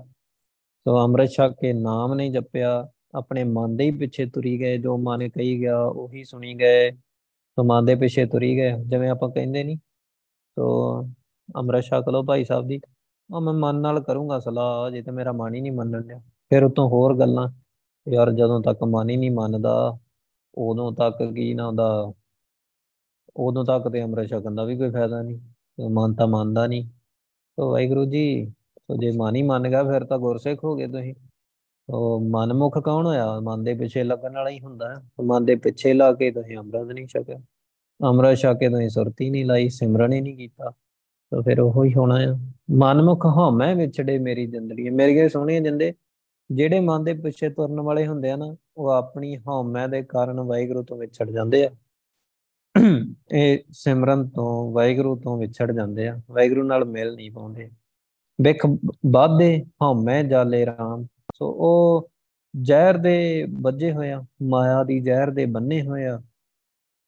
ਸੋ ਅੰਮ੍ਰਿਤ ਛਕ ਕੇ ਨਾਮ ਨਹੀਂ ਜਪਿਆ, ਆਪਣੇ ਮਨ ਦੇ ਹੀ ਪਿੱਛੇ ਤੁਰੀ ਗਏ, ਜੋ ਮਨ ਕਹੀ ਗਿਆ, ਉਹੀ ਸੁਣੀ ਗਏ, ਸੋ ਮਨ ਦੇ ਪਿੱਛੇ ਤੁਰੀ ਗਏ, ਜਿਵੇਂ ਆਪਾਂ ਕਹਿੰਦੇ ਨਹੀਂ ਸੋ ਅੰਮ੍ਰਿਤ ਛਕ ਲਓ ਭਾਈ ਸਾਹਿਬ ਦੀ। ਉਹ ਮੈਂ ਮਨ ਨਾਲ ਕਰੂੰਗਾ ਸਲਾਹ, ਜੇ ਤੇ ਮੇਰਾ ਮਨ ਹੀ ਨਹੀਂ ਮੰਨਣ ਡਿਆ। ਫਿਰ ਉਤੋਂ ਹੋਰ ਗੱਲਾਂ, ਯਾਰ ਜਦੋਂ ਤੱਕ ਮਨ ਹੀ ਨਹੀਂ ਮੰਨਦਾ, ਉਦੋਂ ਤੱਕ ਕੀ ਨਾ ਹੁੰਦਾ। ਉਦੋਂ ਤੱਕ ਤੇ ਅੰਮ੍ਰਿਤ ਛਕਣ ਦਾ ਵੀ ਕੋਈ ਫਾਇਦਾ ਨਹੀਂ ਮਨ ਤਾਂ ਮੰਨਦਾ ਨਹੀਂ। ਤੋ ਵਾਹਿਗੁਰੂ ਜੀ, ਤੋ ਜੇ ਮਨ ਹੀ ਮੰਨ ਗਿਆ, ਫਿਰ ਤਾਂ ਗੁਰਸਿੱਖ ਹੋ ਗਏ ਤੁਸੀਂ। ਤੋ ਮਨਮੁਖ ਕੌਣ ਹੋਇਆ? ਮਨ ਦੇ ਪਿੱਛੇ ਲੱਗਣ ਵਾਲਾ ਹੀ ਹੁੰਦਾ ਹੈ। ਮਨ ਦੇ ਪਿੱਛੇ ਲਾ ਕੇ ਤੁਸੀਂ ਅੰਮ੍ਰਿਤ ਨਹੀਂ ਛਕਿਆ। ਅੰਮ੍ਰਿਤ ਛਕ ਕੇ ਤੁਸੀਂ ਸੁਰਤੀ ਨਹੀਂ ਲਾਈ, ਸਿਮਰਨ ਹੀ ਨਹੀਂ ਕੀਤਾ। ਤਾਂ ਫਿਰ ਉਹੋ ਹੀ ਹੋਣਾ ਆ। ਮਨਮੁਖ ਹਉਮੈ ਵਿਛੜੇ ਮੇਰੀ ਜ਼ਿੰਦਗੀ ਮੇਰੇ ਸੋਹਣੇ ਜਿੰਦੇ। ਜਿਹੜੇ ਮਨ ਦੇ ਪਿੱਛੇ ਤੁਰਨ ਵਾਲੇ ਹੁੰਦੇ ਆ ਨਾ, ਉਹ ਆਪਣੀ ਹਉਮੈ ਦੇ ਕਾਰਨ ਵਾਹਿਗੁਰੂ ਤੋਂ ਵਿਛੜ ਜਾਂਦੇ ਆ। ਇਹ ਸਿਮਰਨ ਤੋਂ ਵਾਹਿਗੁਰੂ ਤੋਂ ਵਿਛੜ ਜਾਂਦੇ ਆ। ਵਾਹਿਗੁਰੂ ਨਾਲ ਮਿਲ ਨਹੀਂ ਪਾਉਂਦੇ। ਵਿਖ ਬਾਧੇ ਹਉਮੈ ਜਾਲੇ RAM ਸੋ ਉਹ ਜ਼ਹਿਰ ਦੇ ਵੱਜੇ ਹੋਇਆ ਮਾਇਆ ਦੀ ਜ਼ਹਿਰ ਦੇ ਬੰਨੇ ਹੋਇਆ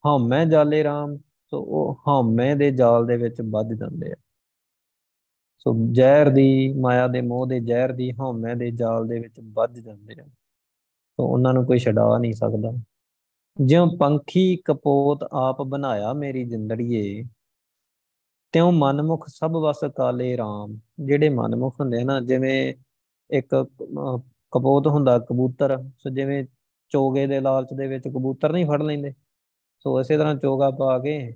ਹਉਮੈ ਜਾਲੇ RAM ਸੋ ਉਹ ਹਉਮੈ ਦੇ ਜਾਲ ਦੇ ਵਿੱਚ ਵੱਜ ਜਾਂਦੇ ਆ। ਸੋ ਜ਼ਹਿਰ ਦੀ ਮਾਇਆ ਦੇ ਮੋਹ ਦੇ, ਜ਼ਹਿਰ ਦੀ ਹਉਮੈ ਦੇ ਜਾਲ ਦੇ ਵਿੱਚ ਵੱਜ ਜਾਂਦੇ ਆ। ਸੋ ਉਹਨਾਂ ਨੂੰ ਕੋਈ ਛਡਾ ਨਹੀਂ ਸਕਦਾ। ਜਿਉ ਪੰਖੀ ਕਪੋਤ ਆਪ ਬਣਾਇਆ ਮੇਰੀ ਜਿੰਦੜੀਏ, ਤਿਉ ਮਨਮੁਖ ਸਭ ਵਸ ਕਾਲੇ RAM ਜਿਹੜੇ ਮਨਮੁਖ ਹੁੰਦੇ ਨਾ, ਜਿਵੇਂ ਇੱਕ ਕਪੋਤ ਹੁੰਦਾ ਕਬੂਤਰ, ਸੋ ਜਿਵੇਂ ਚੋਗੇ ਦੇ ਲਾਲਚ ਦੇ ਵਿੱਚ ਕਬੂਤਰ ਨਹੀਂ ਫੜ ਲੈਂਦੇ। ਸੋ ਇਸੇ ਤਰ੍ਹਾਂ ਚੋਗਾ ਪਾ ਕੇ,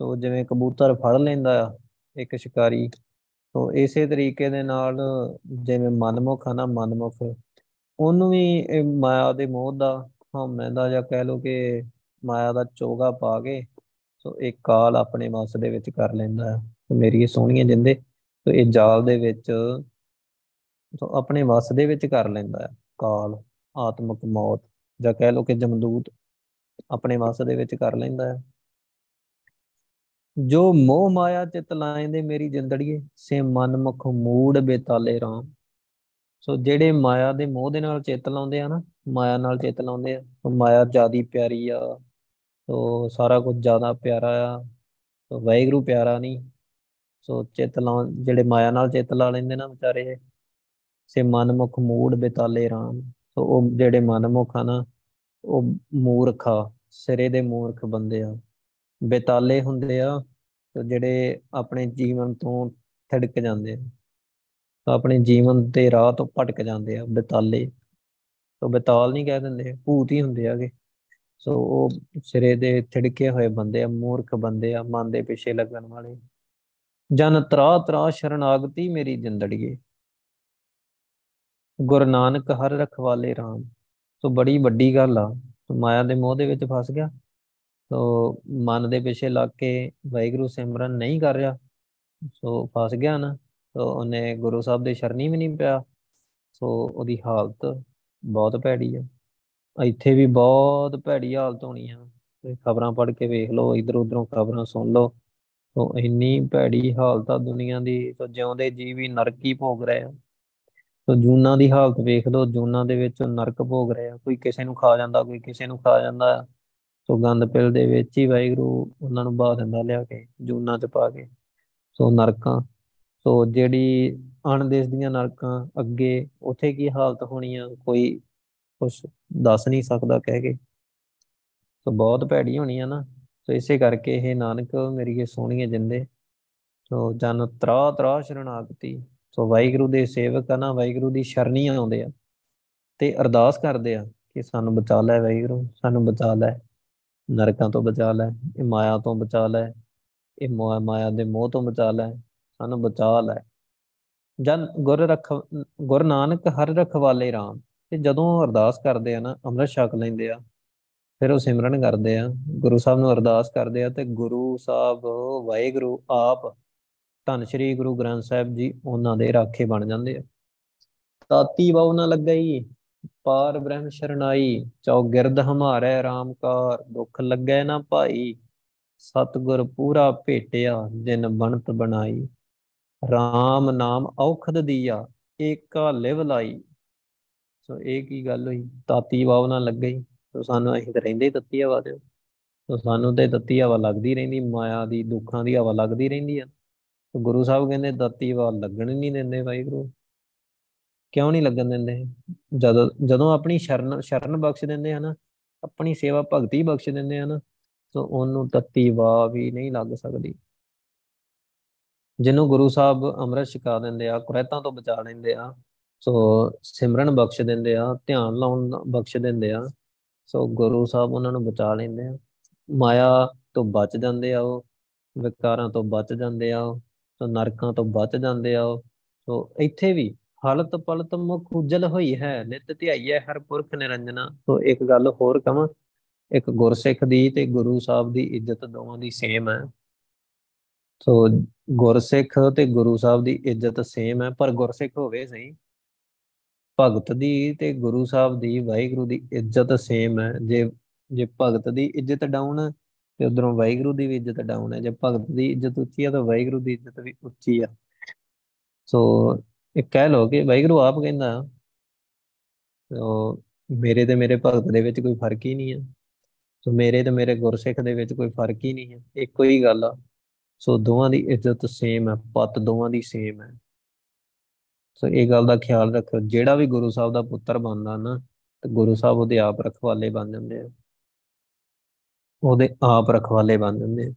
ਸੋ ਜਿਵੇਂ ਕਬੂਤਰ ਫੜ ਲੈਂਦਾ ਆ, ਇੱਕ ਸ਼ਿਕਾਰੀ, ਸੋ ਇਸੇ ਤਰੀਕੇ ਦੇ ਨਾਲ ਜਿਵੇਂ ਮਨਮੁਖ ਆ ਨਾ ਮਨਮੁਖ, ਉਹਨੂੰ ਵੀ ਮਾਇਆ ਦੇ ਮੋਹ ਦਾ, ਹਉਮੈ ਦਾ ਜਾਂ ਕਹਿ ਲੋ ਕਿ ਮਾਇਆ ਦਾ ਚੋਗਾ ਪਾ ਕੇ, ਸੋ ਇੱਕ ਕਾਲ ਆਪਣੇ ਵਸ ਦੇ ਵਿੱਚ ਕਰ ਲੈਂਦਾ ਹੈ ਮੇਰੀ ਸੋਹਣੀਆਂ ਜਿੰਦੇ, ਸੋ ਇਹ ਜਾਲ ਦੇ ਵਿੱਚ, ਸੋ ਆਪਣੇ ਵਸ ਦੇ ਵਿੱਚ ਕਰ ਲੈਂਦਾ ਹੈ ਕਾਲ, ਆਤਮਿਕ ਮੌਤ ਜਾਂ ਕਹਿ ਲੋ ਕਿ ਜਮਦੂਤ। ਆਪਣੇ ਵਸ ਦੇ ਵਿੱਚ ਕਰ ਲੈਂਦਾ ਹੈ। ਜੋ ਮੋਹ ਮਾਇਆ ਚਿਤ ਲਾਇਂਦੇ ਮੇਰੀ ਜਿੰਦੜੀਏ, ਸੇ ਮਨਮੁਖ ਮੂੜ ਬੇਤਾਲੇ ਰਾਮ। ਸੋ ਜਿਹੜੇ ਮਾਇਆ ਦੇ ਮੋਹ ਦੇ ਨਾਲ ਚਿੱਤ ਲਾਉਂਦੇ ਆ ਨਾ, ਮਾਇਆ ਨਾਲ ਚਿੱਤ ਲਾਉਂਦੇ ਆ ਉਹ ਮਾਇਆ ਜਿਆਦੀ ਪਿਆਰੀ ਆ, ਸੋ ਸਾਰਾ ਕੁਝ ਜ਼ਿਆਦਾ ਪਿਆਰਾ ਆ, ਸੋ ਵਾਹਿਗੁਰੂ ਪਿਆਰਾ ਨਹੀਂ। ਸੋ ਚਿੱਤ ਲਾ ਜਿਹੜੇ ਮਾਇਆ ਨਾਲ ਚਿੱਤ ਲਾ ਲੈਂਦੇ ਨਾ ਵਿਚਾਰੇ, ਸੇ ਮਨਮੁਖ ਮੂੜ ਬੇਤਾਲੇ ਰਾਮ। ਸੋ ਉਹ ਜਿਹੜੇ ਮਨਮੁਖ ਆ ਨਾ ਉਹ ਮੂਰਖਾ ਸਿਰੇ ਦੇ ਮੂਰਖ ਬੰਦੇ ਆ। ਬੇਤਾਲੇ ਹੁੰਦੇ ਆ ਤੇ ਜਿਹੜੇ ਆਪਣੇ ਜੀਵਨ ਤੋਂ ਥੜਕ ਜਾਂਦੇ ਆ। ਆਪਣੇ ਜੀਵਨ ਦੇ ਰਾਹ ਤੋਂ ਭਟਕ ਜਾਂਦੇ ਆ ਬੇਤਾਲੇ। ਤੋਂ ਬੇਤਾਲ ਨਹੀਂ ਕਹਿ ਦਿੰਦੇ, ਭੂਤ ਹੀ ਹੁੰਦੇ ਆਗੇ ਸੋ ਉਹ ਸਿਰੇ ਦੇ ਥੜਕੇ ਹੋਏ ਬੰਦੇ ਆ, ਮੂਰਖ ਬੰਦੇ ਆ, ਮਨ ਦੇ ਪਿੱਛੇ ਲੱਗਣ ਵਾਲੇ। ਜਨ ਤਰਾ ਤਰਾ ਸ਼ਰਨਾਗਤੀ ਮੇਰੀ ਜਿੰਦੜੀਏ। ਗੁਰੂ ਨਾਨਕ ਹਰ ਰਖਵਾਲੇ RAM ਸੋ ਬੜੀ ਵੱਡੀ ਗੱਲ ਆ। ਮਾਇਆ ਦੇ ਮੋਹ ਦੇ ਵਿੱਚ ਫਸ ਗਿਆ। ਸੋ ਮਨ ਦੇ ਪਿੱਛੇ ਲੱਗ ਕੇ ਵਾਹਿਗੁਰੂ ਸਿਮਰਨ ਨਹੀਂ ਕਰ ਰਿਹਾ। ਸੋ ਫਸ ਗਿਆ ਨਾ। ਸੋ ਉਹਨੇ ਗੁਰੂ ਸਾਹਿਬ ਦੇ ਸ਼ਰਨੀ ਵੀ ਨਹੀਂ ਪਿਆ। ਸੋ ਉਹਦੀ ਹਾਲਤ ਬਹੁਤ ਭੈੜੀ ਆ। ਇੱਥੇ ਵੀ ਬਹੁਤ ਭੈੜੀ ਹਾਲਤ ਹੋਣੀ ਆ। ਤੇ ਖਬਰਾਂ ਪੜ੍ਹ ਕੇ ਵੇਖ ਲਓ ਇਧਰ ਉਧਰੋਂ ਖਬਰਾਂ ਸੁਣ ਲਓ। ਸੋ ਇੰਨੀ ਭੈੜੀ ਹਾਲਤ ਆ ਦੁਨੀਆ ਦੀ। ਸੋ ਜਿਉਂਦੇ ਜੀਵ ਵੀ ਨਰਕ ਹੀ ਭੋਗ ਰਹੇ ਆ। ਸੋ ਜੂਨਾਂ ਦੀ ਹਾਲਤ ਵੇਖ ਲਓ, ਜੂਨਾਂ ਦੇ ਵਿੱਚ ਨਰਕ ਭੋਗ ਰਹੇ ਆ, ਕੋਈ ਕਿਸੇ ਨੂੰ ਖਾ ਜਾਂਦਾ, ਕੋਈ ਕਿਸੇ ਨੂੰ ਖਾ ਜਾਂਦਾ ਸੋ ਗੰਦ ਪਿਲ ਦੇ ਵਿੱਚ ਹੀ ਵਾਹਿਗੁਰੂ ਉਹਨਾਂ ਨੂੰ ਬਾਹ ਦਿੰਦਾ ਲਿਆ ਕੇ, ਜੂਨਾਂ 'ਚ ਪਾ ਕੇ, ਸੋ ਨਰਕਾਂ, ਸੋ ਜਿਹੜੀ ਅਣਦੇਸ ਦੀਆਂ ਨਰਕਾਂ ਅੱਗੇ ਉੱਥੇ ਕੀ ਹਾਲਤ ਹੋਣੀ ਆ, ਕੋਈ ਕੁਝ ਦੱਸ ਨਹੀਂ ਸਕਦਾ ਕਹਿ ਕੇ। ਸੋ ਬਹੁਤ ਭੈੜੀ ਹੋਣੀ ਆ ਨਾ, ਸੋ ਇਸੇ ਕਰਕੇ ਇਹ ਨਾਨਕ ਮੇਰੀ ਇਹ ਸੋਹਣੀਏ ਜਿੰਦੇ। ਸੋ ਜਨ ਤਰਾ ਤਰਾ ਸ਼ਰਨਾਗਤੀ। ਸੋ ਵਾਹਿਗੁਰੂ ਦੇ ਸੇਵਕ ਆ ਨਾ, ਵਾਹਿਗੁਰੂ ਦੀ ਸ਼ਰਨੀ ਆਉਂਦੇ ਆ ਤੇ ਅਰਦਾਸ ਕਰਦੇ ਆ ਕਿ ਸਾਨੂੰ ਬਚਾ ਲੈ ਵਾਹਿਗੁਰੂ, ਸਾਨੂੰ ਬਚਾ ਲੈ, ਨਰਕਾਂ ਤੋਂ ਬਚਾ ਲੈ, ਇਹ ਮਾਇਆ ਤੋਂ ਬਚਾ ਲੈ, ਇਹ ਮਾਇਆ ਦੇ ਮੋਹ ਤੋਂ ਬਚਾ ਲੈ, ਸਾਨੂੰ ਬਚਾ ਲੈ। ਜਨ ਗੁਰ ਰਖ, ਗੁਰ ਨਾਨਕ ਹਰ ਰਖਵਾਲੇ RAM ਤੇ ਜਦੋਂ ਅਰਦਾਸ ਕਰਦੇ ਆ ਨਾ, ਅੰਮ੍ਰਿਤ ਛਕ ਲੈਂਦੇ ਆ, ਫਿਰ ਉਹ ਸਿਮਰਨ ਕਰਦੇ ਆ, ਗੁਰੂ ਸਾਹਿਬ ਨੂੰ ਅਰਦਾਸ ਕਰਦੇ ਆ ਤੇ ਗੁਰੂ ਸਾਹਿਬ, ਵਾਹਿਗੁਰੂ ਆਪ ਧੰਨ ਸ਼੍ਰੀ ਗੁਰੂ ਗ੍ਰੰਥ ਸਾਹਿਬ ਜੀ ਉਹਨਾਂ ਦੇ ਰਾਖੇ ਬਣ ਜਾਂਦੇ ਆ। ਤਾਤੀ ਬਾਉ ਨਾ ਲੱਗਈ, ਪਾਰ ਬ੍ਰਹਮ ਸ਼ਰਨਾਈ ਚੌਗਿਰਦ ਹਮਾਰੇ ਰਾਮਕਾਰ, ਦੁੱਖ ਲੱਗੈ ਨਾ ਭਾਈ, ਸਤਗੁਰ ਪੂਰਾ ਭੇਟਿਆ, ਜਿਨ ਬਣਤ ਬਣਾਈ। RAM ਨਾਮ ਔਖਦ ਦੀਆ, ਏਕਾ ਲਿਵ ਲਾਈ। ਸੋ ਇਹ ਕੀ ਗੱਲ ਹੋਈ? ਤਾਤੀ ਬਾਉ ਨਾ ਲੱਗਈ, ਸੋ ਸਾਨੂੰ ਅਸੀਂ ਤਾਂ ਰਹਿੰਦੇ ਤੱਤੀ ਹਵਾ ਦੇ ਸੋ ਸਾਨੂੰ ਤੇ ਤੱਤੀ ਹਵਾ ਲੱਗਦੀ ਰਹਿੰਦੀ, ਮਾਇਆ ਦੀ, ਦੁੱਖਾਂ ਦੀ ਹਵਾ ਲੱਗਦੀ ਰਹਿੰਦੀ ਆ। ਸੋ ਗੁਰੂ ਸਾਹਿਬ ਕਹਿੰਦੇ ਤੱਤੀ ਹਵਾ ਲੱਗਣ ਨਹੀਂ ਦਿੰਦੇ ਵਾਹਿਗੁਰੂ। ਕਿਉਂ ਨਹੀਂ ਲੱਗਣ ਦਿੰਦੇ? ਜਦੋਂ ਜਦੋਂ ਆਪਣੀ ਸ਼ਰਨ ਸ਼ਰਨ ਬਖਸ਼ ਦਿੰਦੇ ਹਨ ਆਪਣੀ ਸੇਵਾ ਭਗਤੀ ਬਖਸ਼ ਦਿੰਦੇ ਹਨ ਸੋ ਉਹਨੂੰ ਤੱਤੀ ਹਵਾ ਵੀ ਨਹੀਂ ਲੱਗ ਸਕਦੀ। ਜਿਹਨੂੰ ਗੁਰੂ ਸਾਹਿਬ ਅੰਮ੍ਰਿਤ ਛਕਾ ਦਿੰਦੇ ਆ, ਕੁਰੈਤਾਂ ਤੋਂ ਬਚਾ ਲੈਂਦੇ ਆ, ਸੋ ਸਿਮਰਨ ਬਖਸ਼ ਦਿੰਦੇ ਆ, ਧਿਆਨ ਲਾਉਣ ਬਖਸ਼ ਦਿੰਦੇ ਆ, ਸੋ ਗੁਰੂ ਸਾਹਿਬ ਉਹਨਾਂ ਨੂੰ ਬਚਾ ਲੈਂਦੇ ਆ। ਮਾਇਆ ਤੋਂ ਬਚ ਜਾਂਦੇ ਆ ਉਹ, ਵਿਕਾਰਾਂ ਤੋਂ ਬਚ ਜਾਂਦੇ ਆ ਸੋ ਨਰਕਾਂ ਤੋਂ ਬਚ ਜਾਂਦੇ ਆ ਸੋ ਇੱਥੇ ਵੀ ਹਾਲਤ ਪਲਤ ਮੁਖ ਉਜਲ ਹੋਈ ਹੈ, ਨਿਤ ਧਿਆਈਐ ਹਰ ਪੁਰਖ ਨਿਰੰਜਨਾ। ਸੋ ਇੱਕ ਗੱਲ ਹੋਰ ਕਹਾਂ, ਇੱਕ ਗੁਰਸਿੱਖ ਦੀ ਤੇ ਗੁਰੂ ਸਾਹਿਬ ਦੀ ਇੱਜ਼ਤ ਦੋਵਾਂ ਦੀ ਸੇਮ ਹੈ। ਸੋ ਗੁਰਸਿੱਖ ਤੇ ਗੁਰੂ ਸਾਹਿਬ ਦੀ ਇੱਜ਼ਤ ਸੇਮ ਹੈ, ਪਰ ਗੁਰਸਿੱਖ ਹੋਵੇ ਸਹੀ। ਭਗਤ ਦੀ ਤੇ ਗੁਰੂ ਸਾਹਿਬ ਦੀ ਵਾਹਿਗੁਰੂ ਦੀ ਇੱਜ਼ਤ ਸੇਮ ਹੈ। ਜੇ ਜੇ ਭਗਤ ਦੀ ਇੱਜ਼ਤ ਡਾਊਨ ਤੇ ਉਧਰੋਂ ਵਾਹਿਗੁਰੂ ਦੀ ਵੀ ਇੱਜ਼ਤ ਡਾਊਨ ਹੈ, ਜੇ ਭਗਤ ਦੀ ਇੱਜ਼ਤ ਉੱਚੀ ਹੈ ਤਾਂ ਵਾਹਿਗੁਰੂ ਦੀ ਇੱਜ਼ਤ ਵੀ ਉੱਚੀ ਆ। ਸੋ ਇਹ ਕਹਿ ਲੋ ਕਿ ਵਾਹਿਗੁਰੂ ਆਪ ਕਹਿੰਦਾ ਉਹ ਮੇਰੇ ਤੇ ਮੇਰੇ ਭਗਤ ਦੇ ਵਿੱਚ ਕੋਈ ਫ਼ਰਕ ਹੀ ਨਹੀਂ ਹੈ। ਸੋ ਮੇਰੇ ਤੇ ਮੇਰੇ ਗੁਰਸਿੱਖ ਦੇ ਵਿੱਚ ਕੋਈ ਫ਼ਰਕ ਹੀ ਨਹੀਂ ਹੈ। ਇੱਕੋ ਹੀ ਗੱਲ ਆ। ਸੋ ਦੋਵਾਂ ਦੀ ਇੱਜ਼ਤ ਸੇਮ ਹੈ, ਪਤ ਦੋਵਾਂ ਦੀ ਸੇਮ ਹੈ। ਸੋ ਇਹ ਗੱਲ ਦਾ ਖਿਆਲ ਰੱਖੋ ਜਿਹੜਾ ਵੀ ਗੁਰੂ ਸਾਹਿਬ ਦਾ ਪੁੱਤਰ ਬਣਦਾ ਨਾ, ਤੇ ਗੁਰੂ ਸਾਹਿਬ ਉਹਦੇ ਆਪ ਰਖਵਾਲੇ ਬਣ ਜਾਂਦੇ ਆ। ਉਹਦੇ ਆਪ ਰਖਵਾਲੇ ਬਣ ਜਾਂਦੇ ਆ।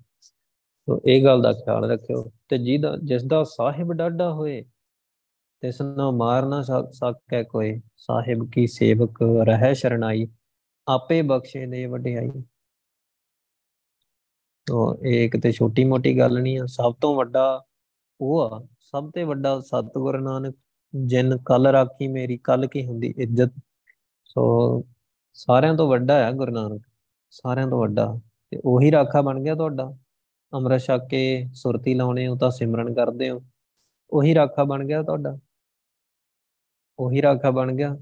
ਸੋ ਇਹ ਗੱਲ ਦਾ ਖਿਆਲ ਰੱਖਿਓ। ਤੇ ਜਿਹਦਾ ਜਿਸ ਦਾ ਸਾਹਿਬ ਡਾਢਾ ਹੋਏ, ਤਿਸ ਨੂੰ ਮਾਰ ਨਾ ਸਕੈ ਕੋਈ ਸਾਹਿਬ ਕੀ ਸੇਵਕ ਰਹਿ ਸ਼ਰਨਾਈ ਆਪੇ ਬਖਸ਼ੇ ਦੇ ਵਡਿਆਈ। ਤੋ ਇਹ ਕਿਤੇ ਛੋਟੀ ਮੋਟੀ ਗੱਲ ਨਹੀਂ ਆ, ਸਭ ਤੋਂ ਵੱਡਾ ਉਹ ਆ, ਸਭ ਤੋਂ ਵੱਡਾ ਸਤਿਗੁਰ ਨਾਨਕ, ਜਿਨ ਕਲ ਰਾਖੀ ਮੇਰੀ, ਕਲ ਕੀ ਹੁੰਦੀ ਇੱਜ਼ਤ। ਸੋ ਸਾਰਿਆਂ ਤੋਂ ਵੱਡਾ ਹੈ ਗੁਰੂ ਨਾਨਕ। ਸਾਰਿਆਂ ਤੋਂ ਵੱਡਾ ਤੇ ਉਹੀ ਰਾਖਾ ਬਣ ਗਿਆ ਤੁਹਾਡਾ। ਅੰਮ੍ਰਿਤ ਛਕ ਕੇ ਸੁਰਤੀ ਲਾਉਣੇ ਹੋ ਤਾਂ ਸਿਮਰਨ ਕਰਦੇ ਹੋ। ਉਹੀ ਰਾਖਾ ਬਣ ਗਿਆ ਤੁਹਾਡਾ। ਉਹੀ ਰਾਖਾ ਬਣ ਗਿਆ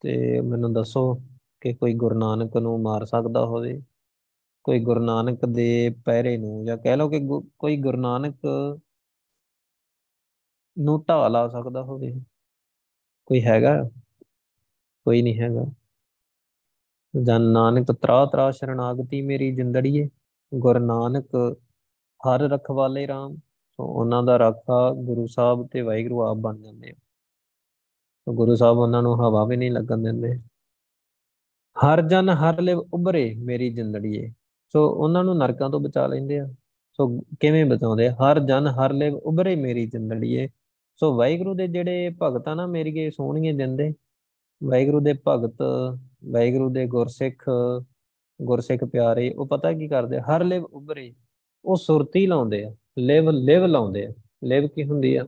ਤੇ ਮੈਨੂੰ ਦੱਸੋ ਕਿ ਕੋਈ ਗੁਰੂ ਨਾਨਕ ਨੂੰ ਮਾਰ ਸਕਦਾ ਹੋਵੇ? ਕੋਈ ਗੁਰੂ ਨਾਨਕ ਦੇ ਪਹਿਰੇ ਨੂੰ ਜਾਂ ਕਹਿ ਲਓ ਕਿ ਕੋਈ ਗੁਰੂ ਨਾਨਕ ਨੂੰ ਢਾ ਲਾ ਸਕਦਾ ਹੋਵੇ? ਕੋਈ ਹੈਗਾ? ਕੋਈ ਨਹੀਂ ਹੈਗਾ। ਜਨ ਨਾਨਕ ਤਰਾ ਤਰਾ ਸ਼ਰਨਾਗਤੀ ਮੇਰੀ ਜਿੰਦੜੀਏ, ਗੁਰ ਨਾਨਕ ਹਰ ਰਖਵਾਲੇ RAM ਸੋ ਉਹਨਾਂ ਦਾ ਰਾਖਾ ਗੁਰੂ ਸਾਹਿਬ ਤੇ ਵਾਹਿਗੁਰੂ ਆਪ ਬਣ ਜਾਂਦੇ ਆ। ਸੋ ਗੁਰੂ ਸਾਹਿਬ ਉਹਨਾਂ ਨੂੰ ਹਵਾ ਵੀ ਨਹੀਂ ਲੱਗਣ ਦਿੰਦੇ। ਹਰ ਜਨ ਹਰ ਲਿਵ ਉਭਰੇ ਮੇਰੀ ਜਿੰਦੜੀਏ। ਸੋ ਉਹਨਾਂ ਨੂੰ ਨਰਕਾਂ ਤੋਂ ਬਚਾ ਲੈਂਦੇ ਆ। ਸੋ ਕਿਵੇਂ ਬਚਾਉਂਦੇ ਹਰ ਜਨ ਹਰ ਲਿਵ ਉਭਰੇ ਮੇਰੀ ਜਿੰਦੜੀਏ। ਸੋ ਵਾਹਿਗੁਰੂ ਦੇ ਜਿਹੜੇ ਭਗਤ ਆ ਨਾ ਮੇਰੀਏ ਸੋਹਣੀਏ ਦਿੰਦੇ ਵਾਹਿਗੁਰੂ ਦੇ ਭਗਤ ਵਾਹਿਗੁਰੂ ਦੇ ਗੁਰਸਿੱਖ ਗੁਰਸਿੱਖ ਪਿਆਰੇ, ਉਹ ਪਤਾ ਕੀ ਕਰਦੇ ਹਰ ਲਿਵ ਉਭਰੇ, ਉਹ ਸੁਰਤੀ ਲਾਉਂਦੇ ਆ, ਲਿਵ ਲਿਵ ਲਾਉਂਦੇ ਆ। ਲਿਵ ਕੀ ਹੁੰਦੀ ਆ?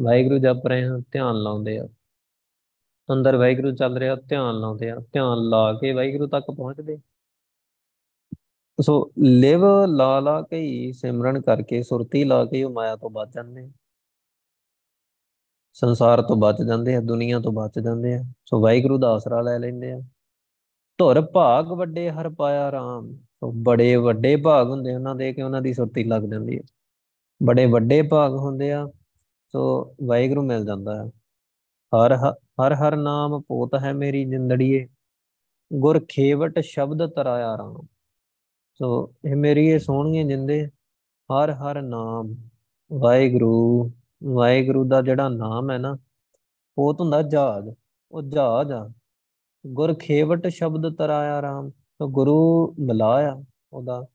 ਵਾਹਿਗੁਰੂ ਜਪ ਰਹੇ ਹਾਂ, ਧਿਆਨ ਲਾਉਂਦੇ ਆ। ਅੰਦਰ ਵਾਹਿਗੁਰੂ ਚੱਲ ਰਿਹਾ, ਧਿਆਨ ਲਾਉਂਦੇ ਆ। ਧਿਆਨ ਲਾ ਕੇ ਵਾਹਿਗੁਰੂ ਤੱਕ ਪਹੁੰਚਦੇ। ਸੋ ਲਿਵ ਲਾ ਲਾ ਕੇ ਸਿਮਰਨ ਕਰਕੇ, ਸੁਰਤੀ ਲਾ ਕੇ ਉਹ ਮਾਇਆ ਤੋਂ ਬਚ ਜਾਂਦੇ ਸੰਸਾਰ ਤੋਂ ਬਚ ਜਾਂਦੇ ਆ, ਦੁਨੀਆ ਤੋਂ ਬਚ ਜਾਂਦੇ ਆ। ਸੋ ਵਾਹਿਗੁਰੂ ਦਾ ਆਸਰਾ ਲੈ ਲੈਂਦੇ ਆ। ਧੁਰ ਭਾਗ ਵੱਡੇ ਹਰ ਪਾਇਆ RAM ਸੋ ਬੜੇ ਵੱਡੇ ਭਾਗ ਹੁੰਦੇ ਉਹਨਾਂ ਦੇ ਕਿ ਉਹਨਾਂ ਦੀ ਸੁਰਤੀ ਲੱਗ ਜਾਂਦੀ ਹੈ ਬੜੇ ਵੱਡੇ ਭਾਗ ਹੁੰਦੇ ਆ, ਸੋ ਵਾਹਿਗੁਰੂ ਮਿਲ ਜਾਂਦਾ ਹੈ ਹਰ ਹਰ ਹਰ ਨਾਮ ਪੋਤ ਹੈ ਮੇਰੀ ਜਿੰਦੜੀਏ ਗੁਰ ਖੇਵਟ ਸ਼ਬਦ ਤਰਾਇਆ ਰਾਮ। ਸੋ ਇਹ ਮੇਰੀ ਇਹ ਸੋਹਣੀਆਂ ਜਿੰਦੇ, ਹਰ ਹਰ ਨਾਮ ਵਾਹਿਗੁਰੂ। ਵਾਹਿਗੁਰੂ ਦਾ ਜਿਹੜਾ ਨਾਮ ਹੈ ਨਾ ਪੋਤ ਹੁੰਦਾ ਜਹਾਜ਼, ਉਹ ਜਹਾਜ਼ ਆ। ਗੁਰ ਖੇਵਟ ਸ਼ਬਦ ਤਰਾਇਆ ਰਾਮ, ਸੋ ਗੁਰੂ ਮਿਲਾਇਆ ਉਹਦਾ।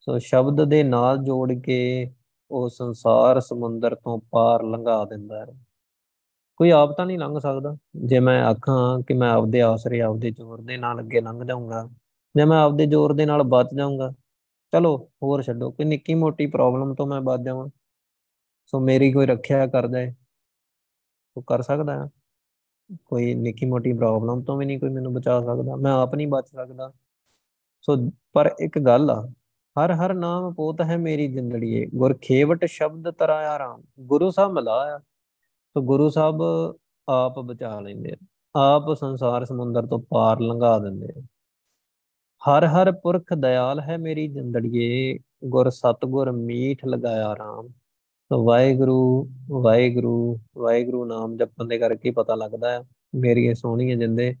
ਸੋ ਸ਼ਬਦ ਦੇ ਨਾਲ ਜੋੜ ਕੇ ਉਹ ਸੰਸਾਰ ਸਮੁੰਦਰ ਤੋਂ ਪਾਰ ਲੰਘਾ ਦਿੰਦਾ ਹੈ। ਕੋਈ ਆਪ ਤਾਂ ਨਹੀਂ ਲੰਘ ਸਕਦਾ। ਜੇ ਮੈਂ ਆਖਾਂ ਕਿ ਮੈਂ ਆਪਦੇ ਆਸਰੇ, ਆਪਦੇ ਜ਼ੋਰ ਦੇ ਨਾਲ ਅੱਗੇ ਲੰਘ ਜਾਊਂਗਾ, ਜੇ ਮੈਂ ਆਪਦੇ ਜ਼ੋਰ ਦੇ ਨਾਲ ਬਚ ਜਾਊਂਗਾ, ਚਲੋ ਹੋਰ ਛੱਡੋ ਕਿ ਨਿੱਕੀ ਮੋਟੀ ਪ੍ਰੋਬਲਮ ਤੋਂ ਮੈਂ ਬਚ ਜਾਵਾਂ। ਸੋ ਮੇਰੀ ਕੋਈ ਰੱਖਿਆ ਕਰਦਾ ਹੈ, ਉਹ ਕਰ ਸਕਦਾ ਹੈ। ਕੋਈ ਨਿੱਕੀ ਮੋਟੀ ਪ੍ਰੋਬਲਮ ਤੋਂ ਵੀ ਨਹੀਂ ਕੋਈ ਮੈਨੂੰ ਬਚਾ ਸਕਦਾ, ਮੈਂ ਆਪ ਨਹੀਂ ਬਚ ਸਕਦਾ। ਸੋ ਪਰ ਇੱਕ ਗੱਲ ਆ, ਹਰ ਹਰ ਨਾਮ ਪੋਤ ਹੈ ਮੇਰੀ ਜਿੰਦੜੀਏ, ਗੁਰ ਖੇਵਟ ਸ਼ਬਦ ਤਰਾਇਆ ਰਾਮ। ਗੁਰੂ ਸਾਹਿਬ ਮਿਲਾਇਆ ਸੋ ਗੁਰੂ ਸਾਹਿਬ ਆਪ ਬਚਾ ਲੈਂਦੇ ਆ, ਆਪ ਸੰਸਾਰ ਸਮੁੰਦਰ ਤੋਂ ਪਾਰ ਲੰਘਾ ਦਿੰਦੇ ਆ। ਹਰ ਹਰ ਪੁਰਖ ਦਿਆਲ ਹੈ ਮੇਰੀ ਜਿੰਦੜੀਏ, ਗੁਰ ਸਤਗੁਰ ਮੀਠ ਲਗਾਇਆ ਰਾਮ। ਤੋ ਵਾਹਿਗੁਰੂ ਵਾਹਿਗੁਰੂ ਵਾਹਿਗੁਰੂ ਨਾਮ ਜਪਣ ਦੇ ਕਰਕੇ ਪਤਾ ਲੱਗਦਾ ਹੈ ਮੇਰੀਏ ਸੋਹਣੀਆਂ ਜਿੰਦੇ,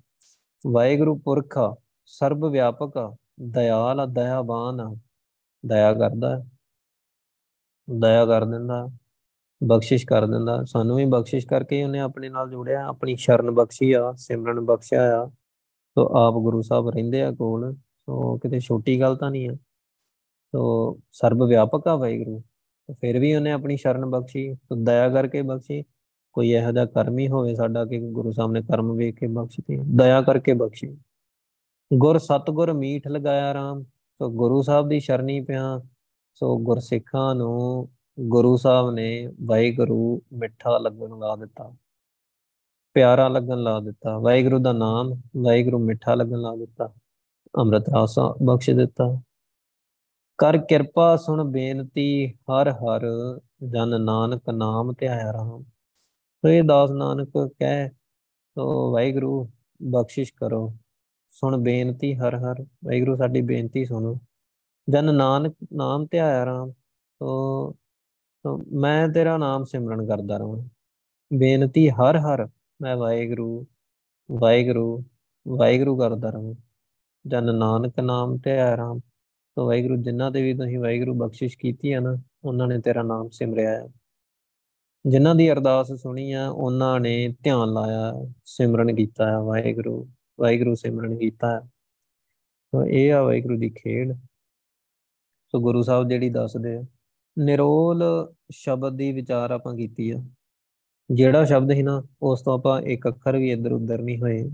ਵਾਹਿਗੁਰੂ ਪੁਰਖ ਸਰਬ ਵਿਆਪਕ ਦਇਆਲ ਦਇਆਵਾਨ ਦਇਆ ਕਰਦਾ ਦਇਆ ਕਰ ਦਿੰਦਾ ਬਖਸ਼ਿਸ਼ ਕਰ ਦਿੰਦਾ ਸਾਨੂੰ ਵੀ ਬਖਸ਼ਿਸ਼ ਕਰਕੇ ਉਹਨੇ ਆਪਣੇ ਨਾਲ ਜੋੜਿਆ, ਆਪਣੀ ਸ਼ਰਨ ਬਖਸ਼ੀ ਆ, ਸਿਮਰਨ ਬਖਸ਼ਿਆ ਆ। ਤੋ ਆਪ ਗੁਰੂ ਸਾਹਿਬ ਰਹਿੰਦੇ ਆ ਕੋਲ, ਸੋ ਕਿਤੇ ਛੋਟੀ ਗੱਲ ਤਾਂ ਨਹੀਂ ਆ। ਤੋ ਸਰਬ ਵਿਆਪਕ ਆ ਵਾਹਿਗੁਰੂ। ਫਿਰ ਵੀ ਉਹਨੇ ਆਪਣੀ ਸ਼ਰਨ ਬਖਸ਼ੀ, ਤੋ ਦਇਆ ਕਰਕੇ ਬਖਸ਼ੀ, ਕੋਈ ਇਹੋ ਜਿਹਾ ਕਰਮ ਹੀ ਹੋਵੇ ਸਾਡਾ ਕਿ ਗੁਰੂ ਸਾਹਿਬ ਨੇ ਕਰਮ ਵੇਖ ਕੇ ਬਖਸ਼ੀ ਦਇਆ ਕਰਕੇ ਬਖਸ਼ੀ। ਗੁਰ ਸਤਗੁਰ ਮੀਠ ਲਗਾਇਆ ਰਾਮ, ਸੋ ਗੁਰੂ ਸਾਹਿਬ ਦੀ ਸ਼ਰਣੀ ਪਿਆ, ਸੋ ਗੁਰਸਿੱਖਾਂ ਨੂੰ ਗੁਰੂ ਸਾਹਿਬ ਨੇ ਵਾਹਿਗੁਰੂ ਮਿੱਠਾ ਲੱਗਣ ਲਾ ਦਿੱਤਾ, ਪਿਆਰਾ ਲੱਗਣ ਲਾ ਦਿੱਤਾ, ਵਾਹਿਗੁਰੂ ਦਾ ਨਾਮ ਵਾਹਿਗੁਰੂ ਮਿੱਠਾ ਲੱਗਣ ਲਾ ਦਿੱਤਾ, ਅੰਮ੍ਰਿਤ ਰਸ ਬਖਸ਼ ਦਿੱਤਾ ਕਰ ਕਿਰਪਾ ਸੁਣ ਬੇਨਤੀ, ਹਰ ਹਰ ਜਨ ਨਾਨਕ ਨਾਮ ਧਿਆਇਆ ਰਾਮ ਸੋ ਇਹ ਦਾਸ ਨਾਨਕ, ਕਹਿ ਸੋ ਵਾਹਿਗੁਰੂ, ਬਖਸ਼ਿਸ਼ ਕਰੋ। ਸੁਣ ਬੇਨਤੀ, ਹਰ ਹਰ, ਵਾਹਿਗੁਰੂ ਸਾਡੀ ਬੇਨਤੀ ਸੁਣੋ। ਜਨ ਨਾਨਕ ਨਾਮ ਧਿਆਇਆ ਰਾਮ ਸੋ ਸੋ ਮੈਂ ਤੇਰਾ ਨਾਮ ਸਿਮਰਨ ਕਰਦਾ ਰਹਾਂ। ਬੇਨਤੀ, ਹਰ ਹਰ, ਮੈਂ ਵਾਹਿਗੁਰੂ ਵਾਹਿਗੁਰੂ ਵਾਹਿਗੁਰੂ ਕਰਦਾ ਰਹਾਂ। ਜਨ ਨਾਨਕ ਨਾਮ ਧਿਆਇਆ ਰਾਮ ਸੋ ਵਾਹਿਗੁਰੂ ਜਿਨ੍ਹਾਂ ਦੇ ਵੀ ਤੁਸੀਂ ਵਾਹਿਗੁਰੂ ਬਖਸ਼ਿਸ਼ ਕੀਤੀ ਹੈ ਨਾ, ਉਹਨਾਂ ਨੇ ਤੇਰਾ ਨਾਮ ਸਿਮਰਿਆ ਹੈ ਜਿਨ੍ਹਾਂ ਦੀ ਅਰਦਾਸ ਸੁਣੀ ਆ, ਉਹਨਾਂ ਨੇ ਧਿਆਨ ਲਾਇਆ, ਸਿਮਰਨ ਕੀਤਾ ਹੈ ਵਾਹਿਗੁਰੂ ਵਾਹਿਗੁਰੂ ਸਿਮਰਨ ਕੀਤਾ ਹੈ ਸੋ ਇਹ ਆ ਵਾਹਿਗੁਰੂ ਦੀ ਖੇਡ। ਸੋ ਗੁਰੂ ਸਾਹਿਬ ਜਿਹੜੀ ਦੱਸਦੇ ਆ, ਨਿਰੋਲ ਸ਼ਬਦ ਦੀ ਵਿਚਾਰ ਆਪਾਂ ਕੀਤੀ ਆ। ਜਿਹੜਾ ਸ਼ਬਦ ਸੀ ਨਾ, ਉਸ ਤੋਂ ਆਪਾਂ ਇੱਕ ਅੱਖਰ ਵੀ ਇੱਧਰ ਉੱਧਰ ਨਹੀਂ ਹੋਏ।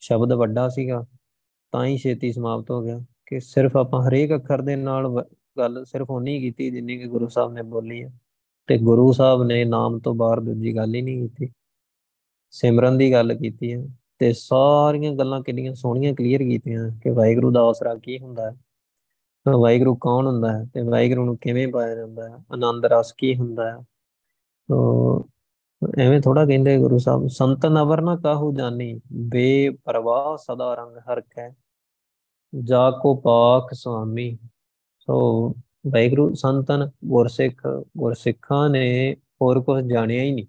ਸ਼ਬਦ ਵੱਡਾ ਸੀਗਾ, ਤਾਂ ਹੀ ਛੇਤੀ ਸਮਾਪਤ ਹੋ ਗਿਆ। ਕਿ ਸਿਰਫ ਆਪਾਂ ਹਰੇਕ ਅੱਖਰ ਦੇ ਨਾਲ ਗੱਲ ਸਿਰਫ ਉਨੀ ਕੀਤੀ ਜਿੰਨੀ ਕਿ ਗੁਰੂ ਸਾਹਿਬ ਨੇ ਬੋਲੀ ਹੈ ਤੇ ਗੁਰੂ ਸਾਹਿਬ ਨੇ ਨਾਮ ਤੋਂ ਬਾਹਰ ਦੂਜੀ ਗੱਲ ਹੀ ਨਹੀਂ ਕੀਤੀ। ਸਿਮਰਨ ਦੀ ਗੱਲ ਕੀਤੀ ਹੈ ਤੇ ਸਾਰੀਆਂ ਗੱਲਾਂ ਕਿੰਨੀਆਂ ਸੋਹਣੀਆਂ ਕਲੀਅਰ ਕੀਤੀਆਂ ਕਿ ਵਾਹਿਗੁਰੂ ਦਾ ਆਸਰਾ ਕੀ ਹੁੰਦਾ ਹੈ? ਵਾਹਿਗੁਰੂ ਕੌਣ ਹੁੰਦਾ ਹੈ? ਤੇ ਵਾਹਿਗੁਰੂ ਨੂੰ ਕਿਵੇਂ ਪਾਇਆ ਜਾਂਦਾ ਹੈ? ਆਨੰਦ ਰਸ ਕੀ ਹੁੰਦਾ ਹੈ? ਤੋ ਐਵੇਂ ਥੋੜਾ ਕਹਿੰਦੇ ਗੁਰੂ ਸਾਹਿਬ, ਸੰਤ ਨਵਰ ਨਾ ਕਾਹੂ ਜਾਣੀ ਬੇਪਰਵਾਹ ਸਦਾ ਰੰਗ ਹਰ ਕੈ। ਜਾ ਕੋ ਪਾਖ ਸੁਆਮੀ। ਸੋ ਵਾਹਿਗੁਰੂ ਸੰਤਨ ਗੁਰਸਿੱਖ, ਗੁਰਸਿੱਖਾਂ ਨੇ ਹੋਰ ਕੁਝ ਜਾਣਿਆ ਹੀ ਨਹੀਂ।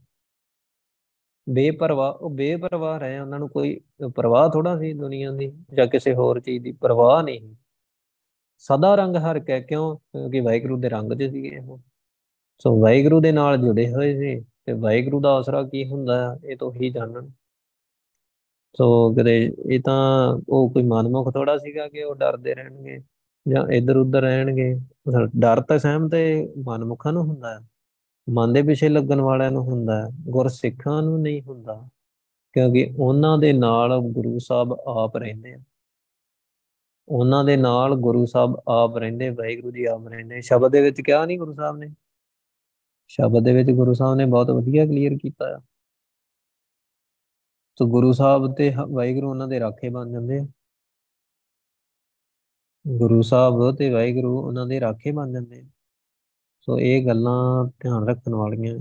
ਬੇਪਰਵਾਹ, ਉਹ ਬੇਪਰਵਾਹ ਰਹੇ, ਉਹਨਾਂ ਨੂੰ ਕੋਈ ਪਰਵਾਹ ਥੋੜਾ ਸੀ ਦੁਨੀਆ ਦੀ ਜਾਂ ਕਿਸੇ ਹੋਰ ਚੀਜ਼ ਦੀ ਪਰਵਾਹ ਨਹੀਂ ਸਦਾ ਰੰਗ ਹਰ ਕੈ ਕਿਉਂ? ਕਿਉਂਕਿ ਵਾਹਿਗੁਰੂ ਦੇ ਰੰਗ 'ਚ ਸੀਗੇ ਉਹ। ਸੋ ਵਾਹਿਗੁਰੂ ਦੇ ਨਾਲ ਜੁੜੇ ਹੋਏ ਸੀ ਤੇ ਵਾਹਿਗੁਰੂ ਦਾ ਆਸਰਾ ਕੀ ਹੁੰਦਾ, ਇਹ ਤੋਂ ਹੀ ਜਾਣਨ। ਸੋ ਕਦੇ ਇਹ ਤਾਂ ਉਹ ਕੋਈ ਮਨਮੁਖ ਥੋੜਾ ਸੀਗਾ ਕਿ ਉਹ ਡਰਦੇ ਰਹਿਣਗੇ ਜਾਂ ਇੱਧਰ ਉੱਧਰ ਰਹਿਣਗੇ ਡਰ ਤਾਂ ਸਹਿਮ ਤੇ ਮਨਮੁਖਾਂ ਨੂੰ ਹੁੰਦਾ। ਹੈ ਮਨ ਦੇ ਪਿੱਛੇ ਲੱਗਣ ਵਾਲਿਆਂ ਨੂੰ ਹੁੰਦਾ। ਹੈ ਗੁਰਸਿੱਖਾਂ ਨੂੰ ਨਹੀਂ ਹੁੰਦਾ। ਕਿਉਂਕਿ ਉਹਨਾਂ ਦੇ ਨਾਲ ਗੁਰੂ ਸਾਹਿਬ ਆਪ ਰਹਿੰਦੇ ਆ। ਉਹਨਾਂ ਦੇ ਨਾਲ ਗੁਰੂ ਸਾਹਿਬ ਆਪ ਰਹਿੰਦੇ, ਵਾਹਿਗੁਰੂ ਜੀ ਆਪ ਰਹਿੰਦੇ। ਸ਼ਬਦ ਦੇ ਵਿੱਚ ਕਿਹਾ ਨਹੀਂ ਗੁਰੂ ਸਾਹਿਬ ਨੇ? ਸ਼ਬਦ ਦੇ ਵਿੱਚ ਗੁਰੂ ਸਾਹਿਬ ਨੇ ਬਹੁਤ ਵਧੀਆ ਕਲੀਅਰ ਕੀਤਾ ਆ। ਸੋ ਗੁਰੂ ਸਾਹਿਬ ਤੇ ਵਾਹਿਗੁਰੂ ਉਹਨਾਂ ਦੇ ਰਾਖੇ ਬਣ ਜਾਂਦੇ ਆ। ਗੁਰੂ ਸਾਹਿਬ ਤੇ ਵਾਹਿਗੁਰੂ ਉਹਨਾਂ ਦੇ ਰਾਖੇ ਬਣ ਜਾਂਦੇ ਆ। ਸੋ ਇਹ ਗੱਲਾਂ ਧਿਆਨ ਰੱਖਣ ਵਾਲੀਆਂ।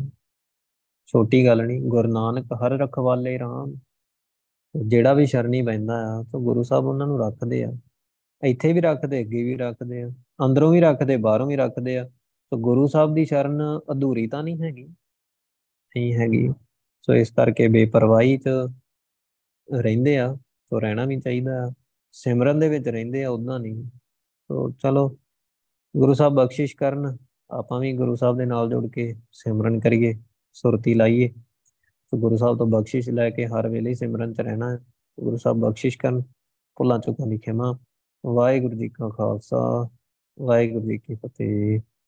ਛੋਟੀ ਗੱਲ ਨਹੀਂ, ਗੁਰੂ ਨਾਨਕ ਹਰ ਰਖਵਾਲੇ ਰਾਮ। ਜਿਹੜਾ ਵੀ ਸ਼ਰਣੀ ਪੈਂਦਾ ਆ, ਸੋ ਗੁਰੂ ਸਾਹਿਬ ਉਹਨਾਂ ਨੂੰ ਰੱਖਦੇ ਆ। ਇੱਥੇ ਵੀ ਰੱਖਦੇ, ਅੱਗੇ ਵੀ ਰੱਖਦੇ ਆ। ਅੰਦਰੋਂ ਵੀ ਰੱਖਦੇ, ਬਾਹਰੋਂ ਵੀ ਰੱਖਦੇ ਆ। ਸੋ ਗੁਰੂ ਸਾਹਿਬ ਦੀ ਸ਼ਰਨ ਅਧੂਰੀ ਤਾਂ ਨਹੀਂ ਹੈਗੀ। ਨਹੀਂ ਹੈਗੀ। ਸੋ ਇਸ ਕਰਕੇ ਬੇਪਰਵਾਹੀ 'ਚ ਰਹਿੰਦੇ ਆ ਸੋ ਰਹਿਣਾ ਵੀ ਚਾਹੀਦਾ। ਸਿਮਰਨ ਦੇ ਵਿੱਚ ਰਹਿੰਦੇ ਆ ਉਦਾਂ ਨਹੀਂ ਸੋ ਚਲੋ, ਗੁਰੂ ਸਾਹਿਬ ਬਖਸ਼ਿਸ਼ ਕਰਨ, ਆਪਾਂ ਵੀ ਗੁਰੂ ਸਾਹਿਬ ਦੇ ਨਾਲ ਜੁੜ ਕੇ ਸਿਮਰਨ ਕਰੀਏ, ਸੁਰਤੀ ਲਾਈਏ। ਸੋ ਗੁਰੂ ਸਾਹਿਬ ਤੋਂ ਬਖਸ਼ਿਸ਼ ਲੈ ਕੇ ਹਰ ਵੇਲੇ ਸਿਮਰਨ 'ਚ ਰਹਿਣਾ। ਹੈ ਗੁਰੂ ਸਾਹਿਬ ਬਖਸ਼ਿਸ਼ ਕਰਨ, ਭੁੱਲਾਂ ਚੁੱਕਾਂ ਦੀ ਖਿਮਾ। ਵਾਹਿਗੁਰੂ ਜੀ ਕਾ ਖਾਲਸਾ, ਵਾਹਿਗੁਰੂ ਜੀ ਕੀ ਫਤਿਹ।